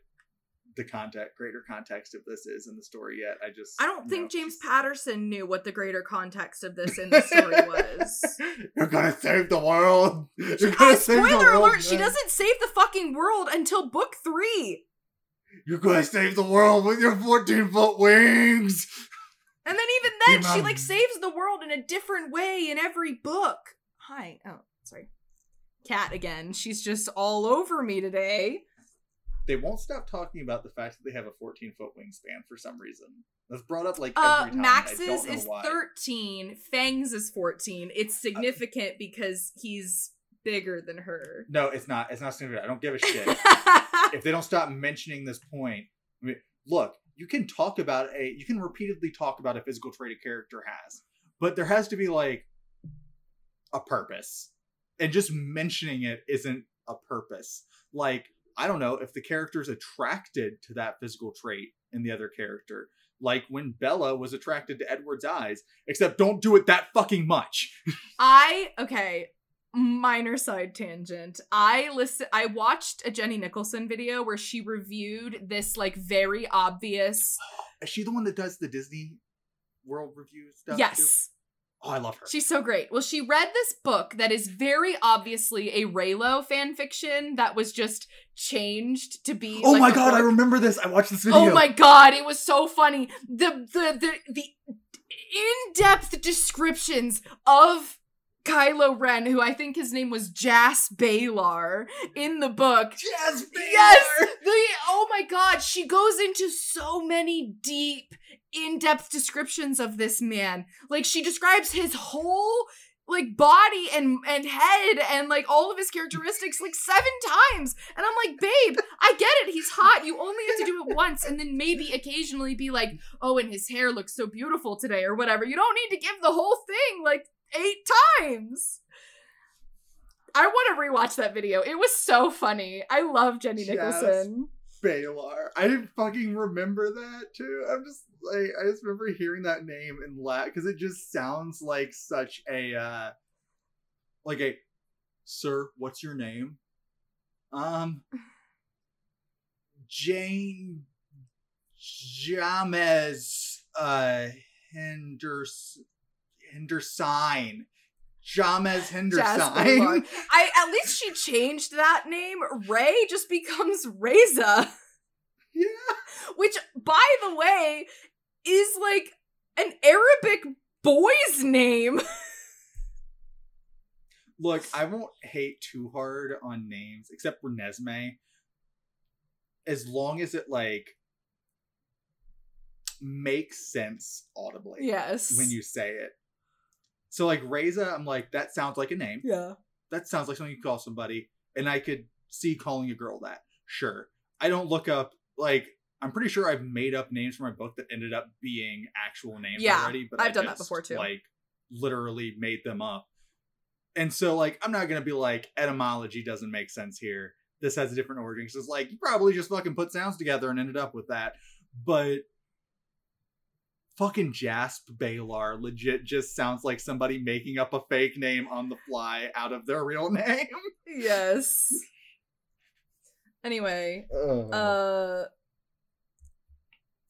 the context greater context of this is in the story yet. I just I don't think know James she's- Patterson knew what the greater context of this in the story was. You're gonna save the world. You're Uh, gonna save the spoiler world. alert, she doesn't save the fucking world until book three. You're gonna save the world with your 14 foot wings. And then even then, she like saves the world in a different way in every book. Hi. Oh, sorry. Cat again. She's just all over me today. They won't stop talking about the fact that they have a 14 foot wingspan for some reason. That's brought up like Uh, every time. I Max's is why. 13, Fang's is 14. It's significant because he's bigger than her. No, it's not. It's not significant. I don't give a shit. if they don't stop mentioning this point, I mean, look, you can talk about a, you can repeatedly talk about a physical trait a character has, but there has to be like a purpose, and just mentioning it isn't a purpose. Like, I don't know if the character's attracted to that physical trait in the other character, like when Bella was attracted to Edward's eyes, except don't do it that fucking much. I okay, minor side tangent. I listen I watched a Jenny Nicholson video where she reviewed this like very obvious Is she the one that does the Disney World review stuff? too? Oh, I love her. She's so great. Well, she read this book that is very obviously a Reylo fan fiction that was just changed to be. Oh like, my god, I remember this. I watched this oh video. Oh my god, it was so funny. The the the the in-depth descriptions of Kylo Ren, who I think his name was Jas Balar in the book. Yes, Yes, the oh my god, she goes into so many deep, in-depth descriptions of this man. Like she describes his whole like body and and head and like all of his characteristics like seven times. And I'm like, babe, I get it. He's hot. You only have to do it once and then maybe occasionally be like, oh, and his hair looks so beautiful today or whatever. You don't need to give the whole thing like eight times. I want to rewatch that video. It was so funny. I love Jenny. Nicholson. Baylor. I didn't fucking remember that too. I'm just like I just remember hearing that name and laugh because it just sounds like such a uh like a sir, what's your name? Um Jane James uh Henders Henderson. James Henderson. I at least she changed that name. Ray just becomes Reza, yeah. which by the way is like an Arabic boy's name. Look, I won't hate too hard on names, except for Nesme. As long as it like makes sense audibly yes. when you say it. So like Reza, I'm like, that sounds like a name. Yeah. That sounds like something you call somebody. And I could see calling a girl that. Sure. I don't look up like I'm pretty sure I've made up names for my book that ended up being actual names Yeah, already. But I've I done that before, too. Like literally made them up. And so like I'm not gonna be like etymology doesn't make sense here. This has a different origin. So it's like you probably just fucking put sounds together and ended up with that. But fucking Jasp Balar legit just sounds like somebody making up a fake name on the fly out of their real name. Yes. Anyway, uh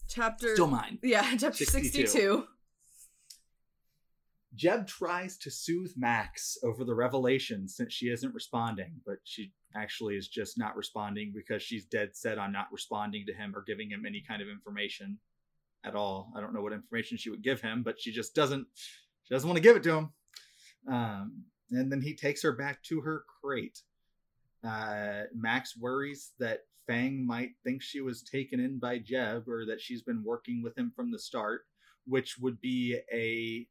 chapter Still mine. Yeah, chapter 62. 62. Jeb tries to soothe Max over the revelation since she isn't responding, but she actually is just not responding because she's dead set on not responding to him or giving him any kind of information at all. I don't know what information she would give him, but she just doesn't she doesn't want to give it to him. Um, and then he takes her back to her crate. Uh, Max worries that Fang might think she was taken in by Jeb or that she's been working with him from the start, which would be a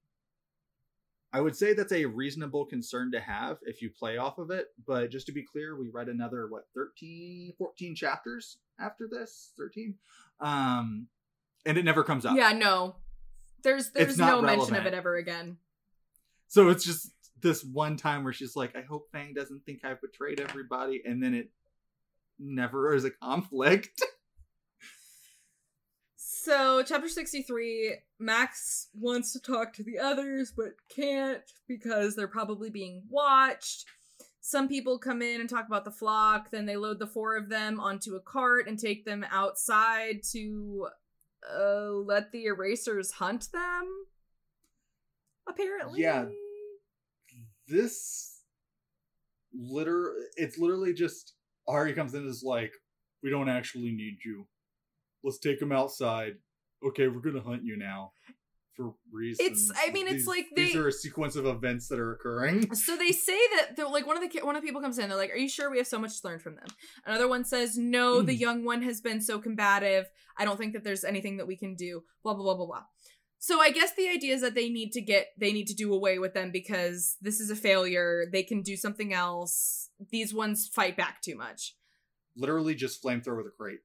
I would say that's a reasonable concern to have if you play off of it, but just to be clear, we read another what 13 14 chapters after this, 13. Um and it never comes up. Yeah, no. There's there's no mention of it ever again. So it's just this one time where she's like, I hope Fang doesn't think I've betrayed everybody, and then it never is a conflict. So, chapter 63, Max wants to talk to the others, but can't because they're probably being watched. Some people come in and talk about the flock, then they load the four of them onto a cart and take them outside to uh, let the erasers hunt them. Apparently. Yeah. This liter it's literally just Ari comes in and is like, We don't actually need you. Let's take him outside. Okay, we're gonna hunt you now. For reasons. It's I mean, it's These- like these are a sequence of events that are occurring. So they say that they're like one of the one of the people comes in. They're like, "Are you sure we have so much to learn from them?" Another one says, "No, the mm. young one has been so combative. I don't think that there's anything that we can do." Blah blah blah blah blah. So I guess the idea is that they need to get they need to do away with them because this is a failure. They can do something else. These ones fight back too much. Literally just flamethrower with a crate.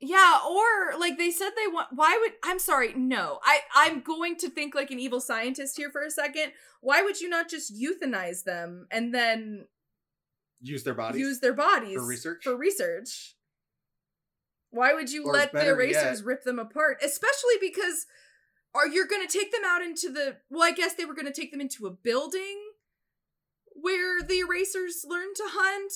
Yeah, or like they said they want why would I'm sorry, no. I I'm going to think like an evil scientist here for a second. Why would you not just euthanize them and then Use their bodies. use their bodies For research? For research. Why would you Or let the erasers yet- rip them apart? Especially because are you going to take them out into the well, I guess they were going to take them into a building where the erasers learn to hunt.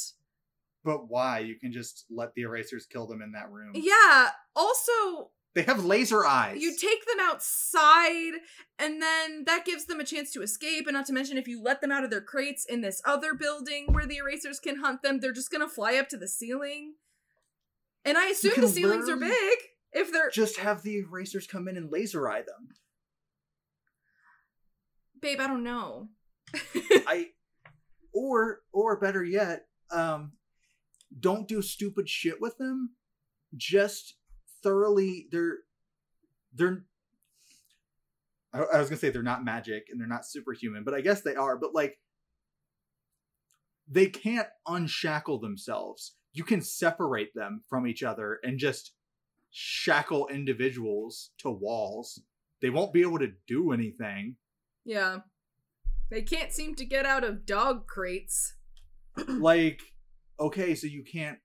But why? You can just let the erasers kill them in that room. Yeah, also They have laser eyes. you take them outside and then that gives them a chance to escape and not to mention if you let them out of their crates in this other building where the erasers can hunt them they're just gonna fly up to the ceiling and i assume the ceilings are big if they're just have the erasers come in and laser eye them. babe i don't know I or or better yet, um don't do stupid shit with them. Just thoroughly they're they're I, I was gonna say they're not magic and they're not superhuman, but I guess they are, but like they can't unshackle themselves. You can separate them from each other and just shackle individuals to walls. They won't be able to do anything. yeah they can't seem to get out of dog crates like okay so you can't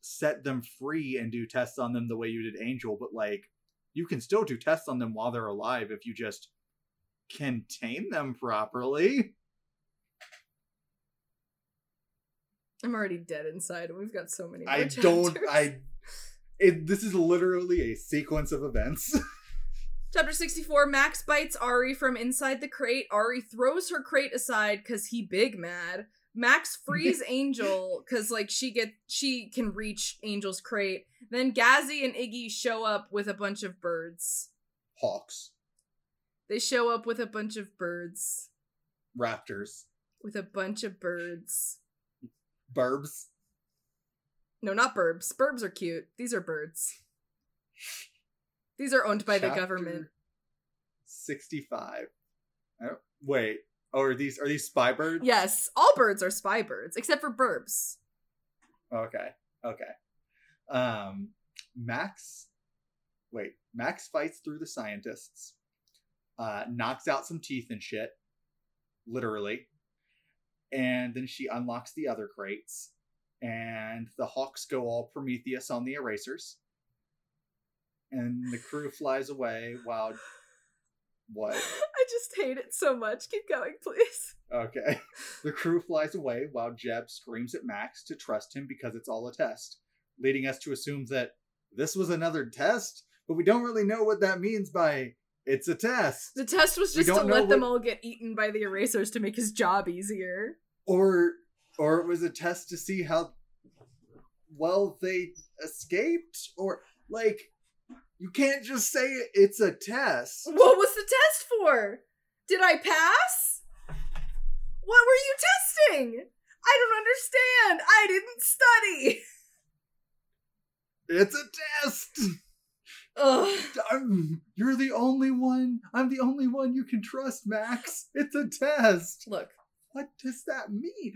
set them free and do tests on them the way you did angel but like you can still do tests on them while they're alive if you just contain them properly i'm already dead inside and we've got so many i more don't i it, this is literally a sequence of events Chapter 64 Max bites Ari from inside the crate. Ari throws her crate aside because he big mad. Max frees Angel because like she get she can reach Angel's crate. Then Gazzy and Iggy show up with a bunch of birds. hawks They show up with a bunch of birds. raptors With a bunch of birds. burbs No, not burbs. Burbs are cute. These are birds. These are owned by the government. 65 I wait oh are these are these spy birds Yes, all birds are spy birds except for burbs. Okay. Okay. Um Max wait, Max fights through the scientists. Uh knocks out some teeth and shit. Literally. And then she unlocks the other crates. And the hawks go all Prometheus on the erasers. And the crew flies away while what? I just hate it so much. Keep going, please. Okay. The crew flies away while Jeb screams at Max to trust him because it's all a test, leading us to assume that this was another test, but we don't really know what that means by it's a test. The test was just to let them all get eaten by the erasers to make his job easier. Or or it was a test to see how well they escaped or like you can't just say it's a test. What was the test for? Did I pass? What were you testing? I don't understand. I didn't study. It's a test. Ugh. I'm, you're the only one. I'm the only one you can trust, Max. It's a test. Look, What does that mean?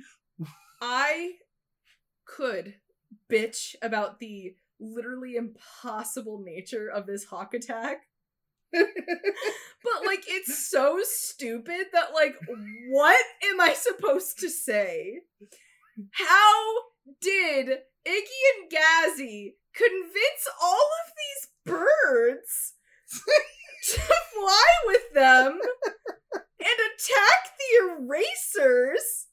I could bitch about the literally impossible nature of this hawk attack. but like it's so stupid that like what am I supposed to say? How did Iggy and Gazzy convince all of these birds to fly with them and attack the erasers.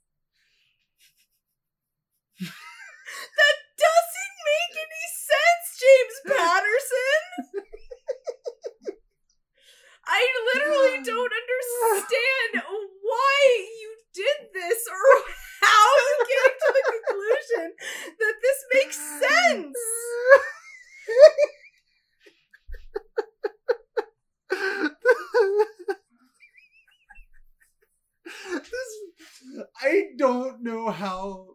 that doesn't make any sense, James Patterson. I literally don't understand why you did this or how you came to the conclusion that this makes sense. this I don't know how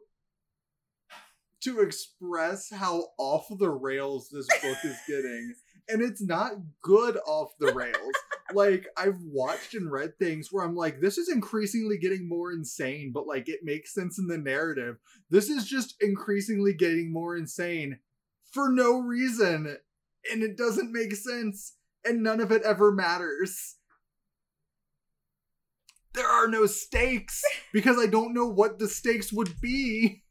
to express how off the rails this book is getting. And it's not good off the rails. like I've watched and read things where I'm like, this is increasingly getting more insane, but like it makes sense in the narrative. This is just increasingly getting more insane for no reason. And it doesn't make sense. And none of it ever matters there are no stakes because I don't know what the stakes would be.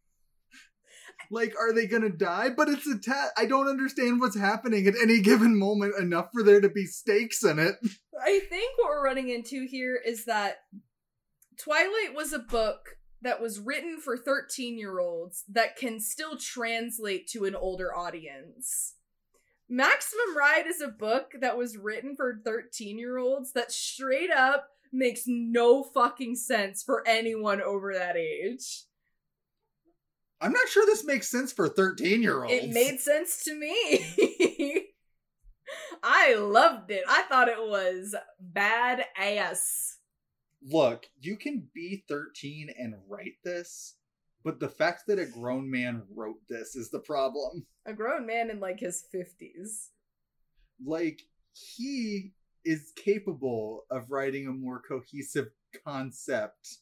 Like, are they gonna die? But it's a test. I don't understand what's happening at any given moment enough for there to be stakes in it. I think what we're running into here is that Twilight was a book that was written for 13 year olds that can still translate to an older audience. Maximum Ride is a book that was written for 13 year olds that straight up makes no fucking sense for anyone over that age. I'm not sure this makes sense for 13 year olds. It made sense to me. I loved it. I thought it was bad ass. Look, you can be 13 and write this, but the fact that a grown man wrote this is the problem. A grown man in like his 50s. Like, he is capable of writing a more cohesive concept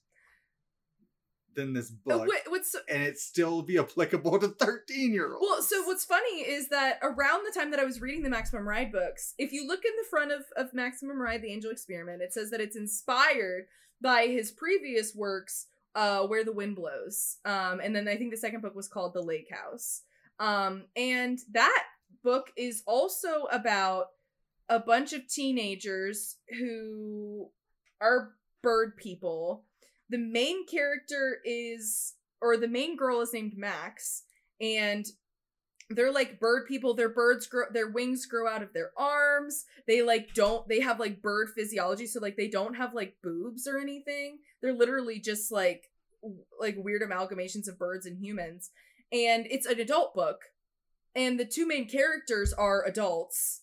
than this Uh, book wait, what's and it still be applicable to 13 year olds well? So what's funny is that around the time that I was reading the Maximum Ride books, if you look in the front of of Maximum Ride: The Angel Experiment, it says that it's inspired by his previous works, uh, When the Wind Blows, um, and then I think the second book was called The Lake House, um, and that book is also about a bunch of teenagers who are bird people. The main character is, or the main girl is named Max, and they're like bird people. Their birds grow, their wings grow out of their arms. They like don't, they have like bird physiology, so like they don't have like boobs or anything. They're literally just like w- like weird amalgamations of birds and humans. And it's an adult book, and the two main characters are adults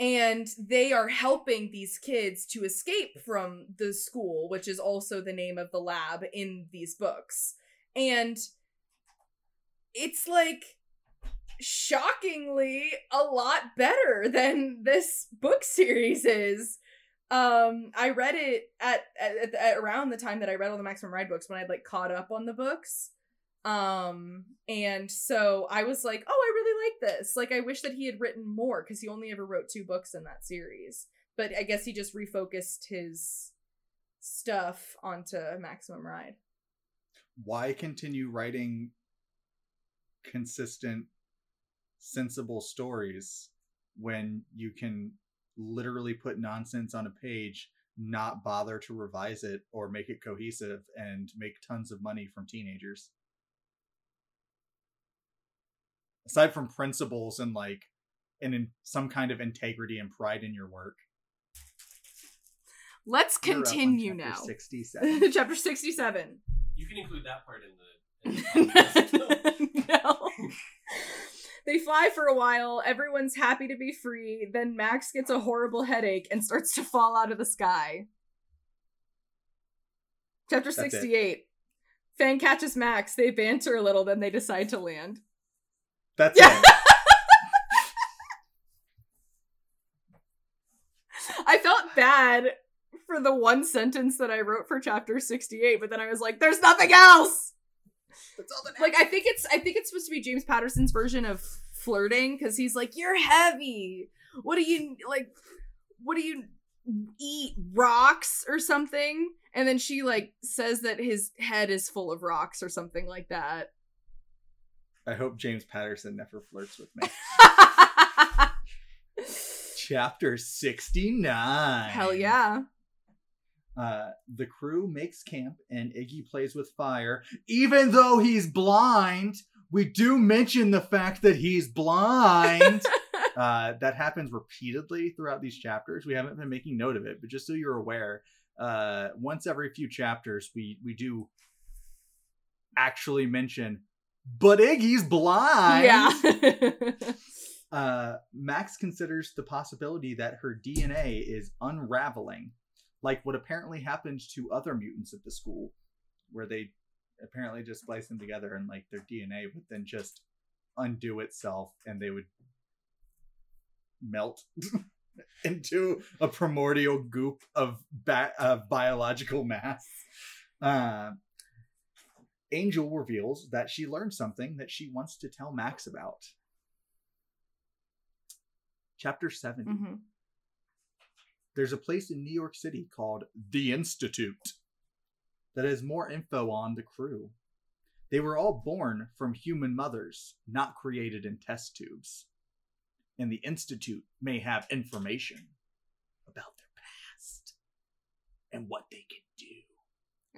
and they are helping these kids to escape from the school which is also the name of the lab in these books. And it's like shockingly a lot better than this book series is. Um i read it at, at, at around the time that i read all the maximum ride books when i'd like caught up on the books. Um and so i was like oh i like this. Like i wish that he had written more because he only ever wrote two books in that series. But i guess he just refocused his stuff onto maximum ride. Why continue writing consistent sensible stories when you can literally put nonsense on a page not bother to revise it or make it cohesive and make tons of money from teenagers aside from principles and like and in some kind of integrity and pride in your work let's You're up on continue chapter now 67 chapter 67 You can include that part in the. no. They fly for a while, everyone's happy to be free, then Max gets a horrible headache and starts to fall out of the sky. Chapter That's it. 68. Fang catches Max, they banter a little, then they decide to land. That's Yeah. it I felt bad for the one sentence that I wrote for chapter 68, but then I was like, there's nothing else! that's all that like I think it's I think it's supposed to be James Patterson's version of flirting because he's like, "You're heavy. What do you like? What do you eat? Rocks or something?" And then she like says that his head is full of rocks or something like that. I hope James Patterson never flirts with me. Chapter 69. Hell yeah. Uh, the crew makes camp and Iggy plays with fire. Even though he's blind, we do mention the fact that he's blind. uh, that happens repeatedly throughout these chapters. We haven't been making note of it, but just so you're aware, uh, once every few chapters, we we do actually mention, but Iggy's blind. yeah. Uh, Max considers the possibility that her DNA is unraveling, like what apparently happened to other mutants at the school, where they apparently just splice them together and like their DNA would then just undo itself and they would melt into a primordial goop of ba- of biological mass. Uh, Angel reveals that she learned something that she wants to tell Max about. Chapter 70. Mhm. There's a place in New York City called The Institute that has more info on the crew. They were all born from human mothers, not created in test tubes. And the Institute may have information about their past and what they can do.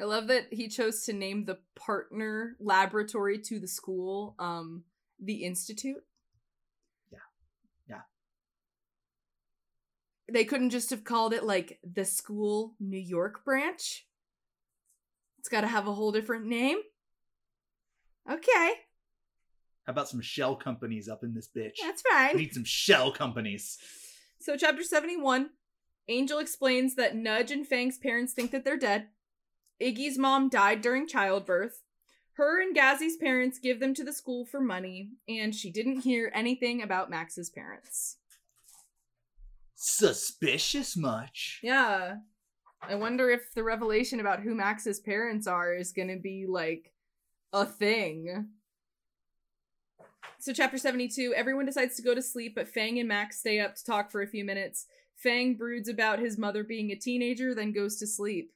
I love that he chose to name the partner laboratory to the school um the institute. Yeah. Yeah. They couldn't just have called it like the school New York branch. It's got to have a whole different name. Okay, How about some shell companies up in this bitch? that's right. We fine. need some shell companies. So, chapter 71 Angel explains that Nudge and Fang's parents think that they're dead. Iggy's mom died during childbirth. Her and Gazzy's parents give them to the school for money, and she didn't hear anything about Max's parents. Suspicious much. Yeah. I wonder if the revelation about who Max's parents are is going to be like a thing. So, chapter 72 everyone decides to go to sleep, but Fang and Max stay up to talk for a few minutes. Fang broods about his mother being a teenager, then goes to sleep.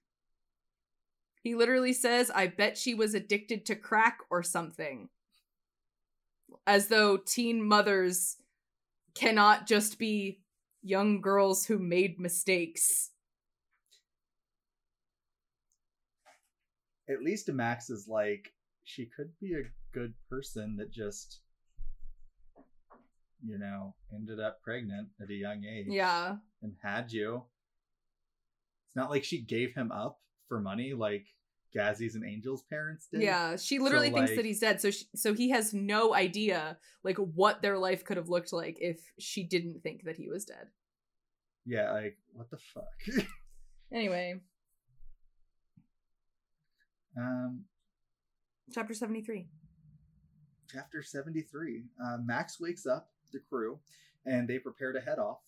He literally says, I bet she was addicted to crack or something. As though teen mothers cannot just be young girls who made mistakes. At least Max is like, she could be a good person that just, you know, ended up pregnant at a young age. Yeah. And had you. It's not like she gave him up for money like Gazzy's and Angel's parents did. Yeah, she literally thinks like- that he's dead. So she, so he has no idea like what their life could have looked like if she didn't think that he was dead. Yeah, like, what the fuck? Anyway, um, chapter 73. chapter 73 uh, max wakes up the crew and they prepare to head off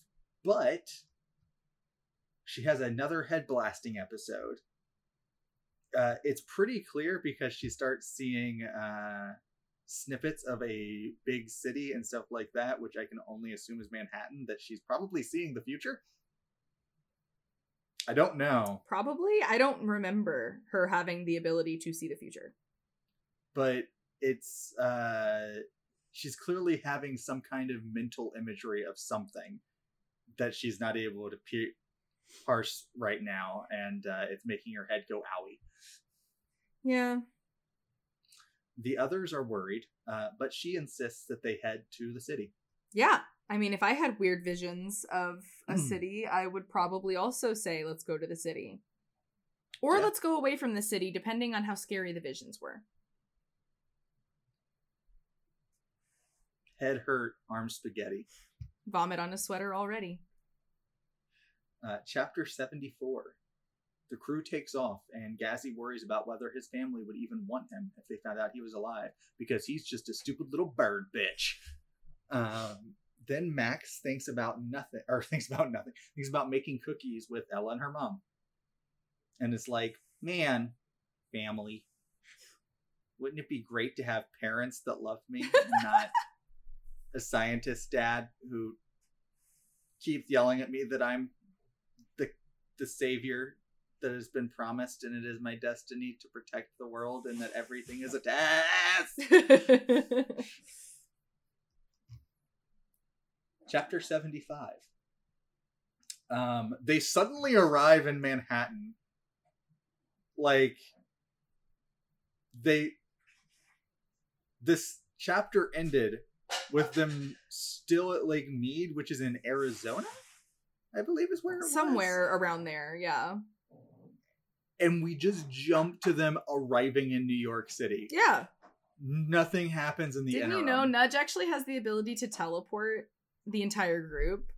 but she has another head blasting episode uh, it's pretty clear because she starts seeing uh, snippets of a big city and stuff like that which i can only assume is manhattan that she's probably seeing the future i don't know Probably. I don't remember her having the ability to see the future. but it's uh she's clearly having some kind of mental imagery of something that she's not able to pe- parse right now and uh, it's making her head go owie Yeah. the others are worried uh, but she insists that they head to the city Yeah. I mean, if I had weird visions of a Hmm. city, I would probably also say, let's go to the city. Or Yeah. let's go away from the city, depending on how scary the visions were. head hurt arm spaghetti Vomit on a sweater already. uh, chapter 74 the crew takes off and Gazzy worries about whether his family would even want him if they found out he was alive because he's just a stupid little bird bitch. Um, then Max thinks about nothing, or thinks about nothing, thinks about making cookies with Ella and her mom. And it's like, man, family. Wouldn't it be great to have parents that love me not a scientist dad who keeps yelling at me that I'm the the savior that has been promised and it is my destiny to protect the world and that everything is a test. Chapter 75. Um, they suddenly arrive in Manhattan. Like they this chapter ended with them still at Lake Mead, which is in Arizona, I believe is where it was. Somewhere around there, yeah. And we just jump to them arriving in New York City. Yeah. Nothing happens in the Didn't you know Nudge actually has the ability to teleport the entire group?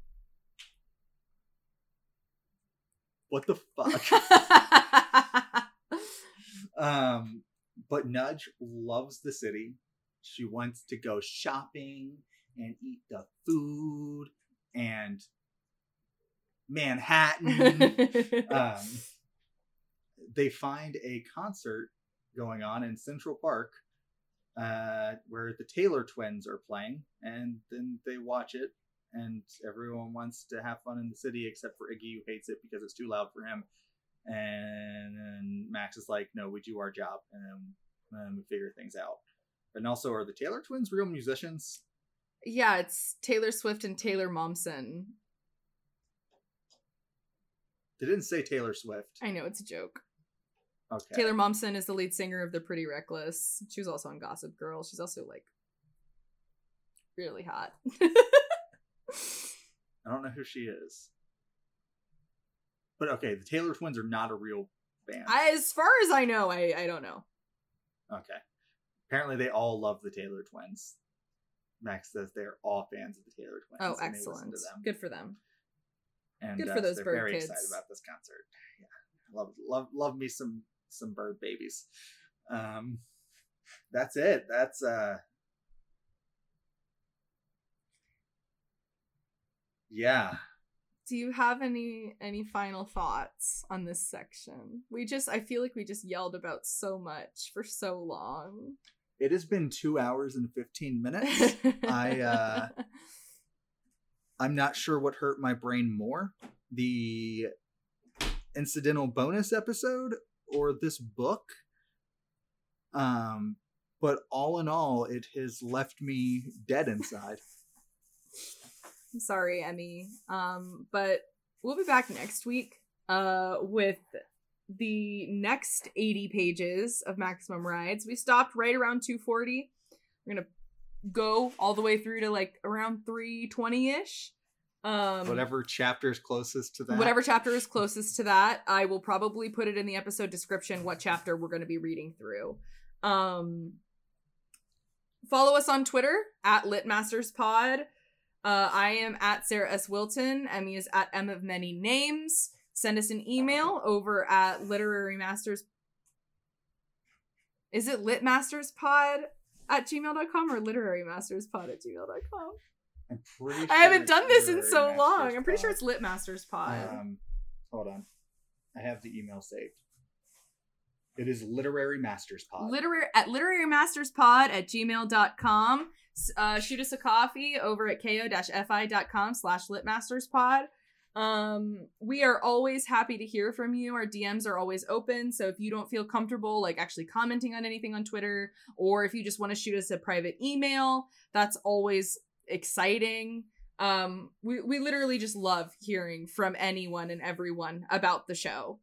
what the fuck? Um, but Nudge loves the city. She wants to go shopping and eat the food and Manhattan. um, they find a concert going on in Central Park uh, where the Taylor twins are playing, and then they watch it, and everyone wants to have fun in the city except for Iggy, who hates it because it's too loud for him. And then Max is like, "No, we do our job, and then, then we figure things out." And also, are the Taylor twins real musicians? yeah, it's Taylor Swift and Taylor Momsen. They didn't say Taylor Swift. I know it's a joke. Okay. Taylor Momsen is the lead singer of The Pretty Reckless. She was also on Gossip Girl. She's also like really hot. I don't know who she is. But okay, the Taylor twins are not a real band. As far as I know, I I don't know. Okay. Apparently, they all love the Taylor twins. Max says they're all fans of the Taylor twins. Oh, and they listen excellent. Good for them. And, good uh, for those they're bird very kids. excited about this concert. Yeah, love, love, love me some some bird babies. Um, that's it. That's uh, yeah. Do you have any any final thoughts on this section? We just I feel like we just yelled about so much for so long. It has been two hours and fifteen minutes. I, uh, I'm not sure what hurt my brain more the incidental bonus episode or this book. Um, but all in all, it has left me dead inside. I'm sorry, Emmy. Um, but we'll be back next week uh with the next 80 pages of maximum rides. We stopped right around 240. We're gonna go all the way through to like around 320-ish. Um Whatever chapter is closest to that. whatever chapter is closest to that i will probably put it in the episode description what chapter we're going to be reading through. Um follow us on twitter at litmasterspod. Uh, i am at sarah s. Wilton. Emmy is at m of many names. Send us an email over at literary masters is it litmasterspod at gmail.com or literarymasterspod at gmail.com I'm pretty i haven't done this in so Masters long i'm pretty sure Pod. it's litmasterspod Um, hold on. I have the email saved. It is Literary Masters Pod. literary at literary masters pod at gmail.com uh, shoot us a coffee over at ko-fi.com slash litmasterspod um we are always happy to hear from you our dms are always open so if you don't feel comfortable like actually commenting on anything on twitter or if you just want to shoot us a private email that's always exciting. Um we, we literally just love hearing from anyone and everyone about the show.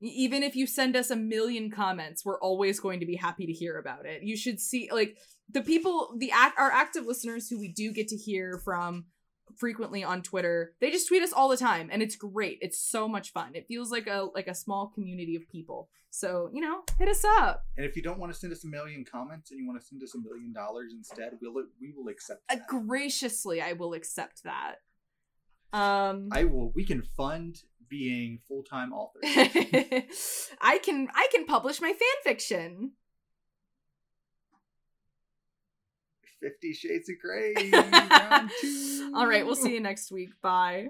Even if you send us a million comments we're always going to be happy to hear about it. You should see like the people the act our active listeners who we do get to hear from frequently on twitter. They just tweet us all the time and it's great. It's so much fun. It feels like a like a small community of people. So you know hit us up. And if you don't want to send us a million comments and you want to send us a million dollars instead, we'll we will accept uh, graciously i will accept that. Um I will. We can fund being full time authors. i can i can publish my fan fiction Fifty Shades of Grey. all right we'll see you next week bye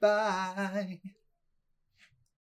Bye.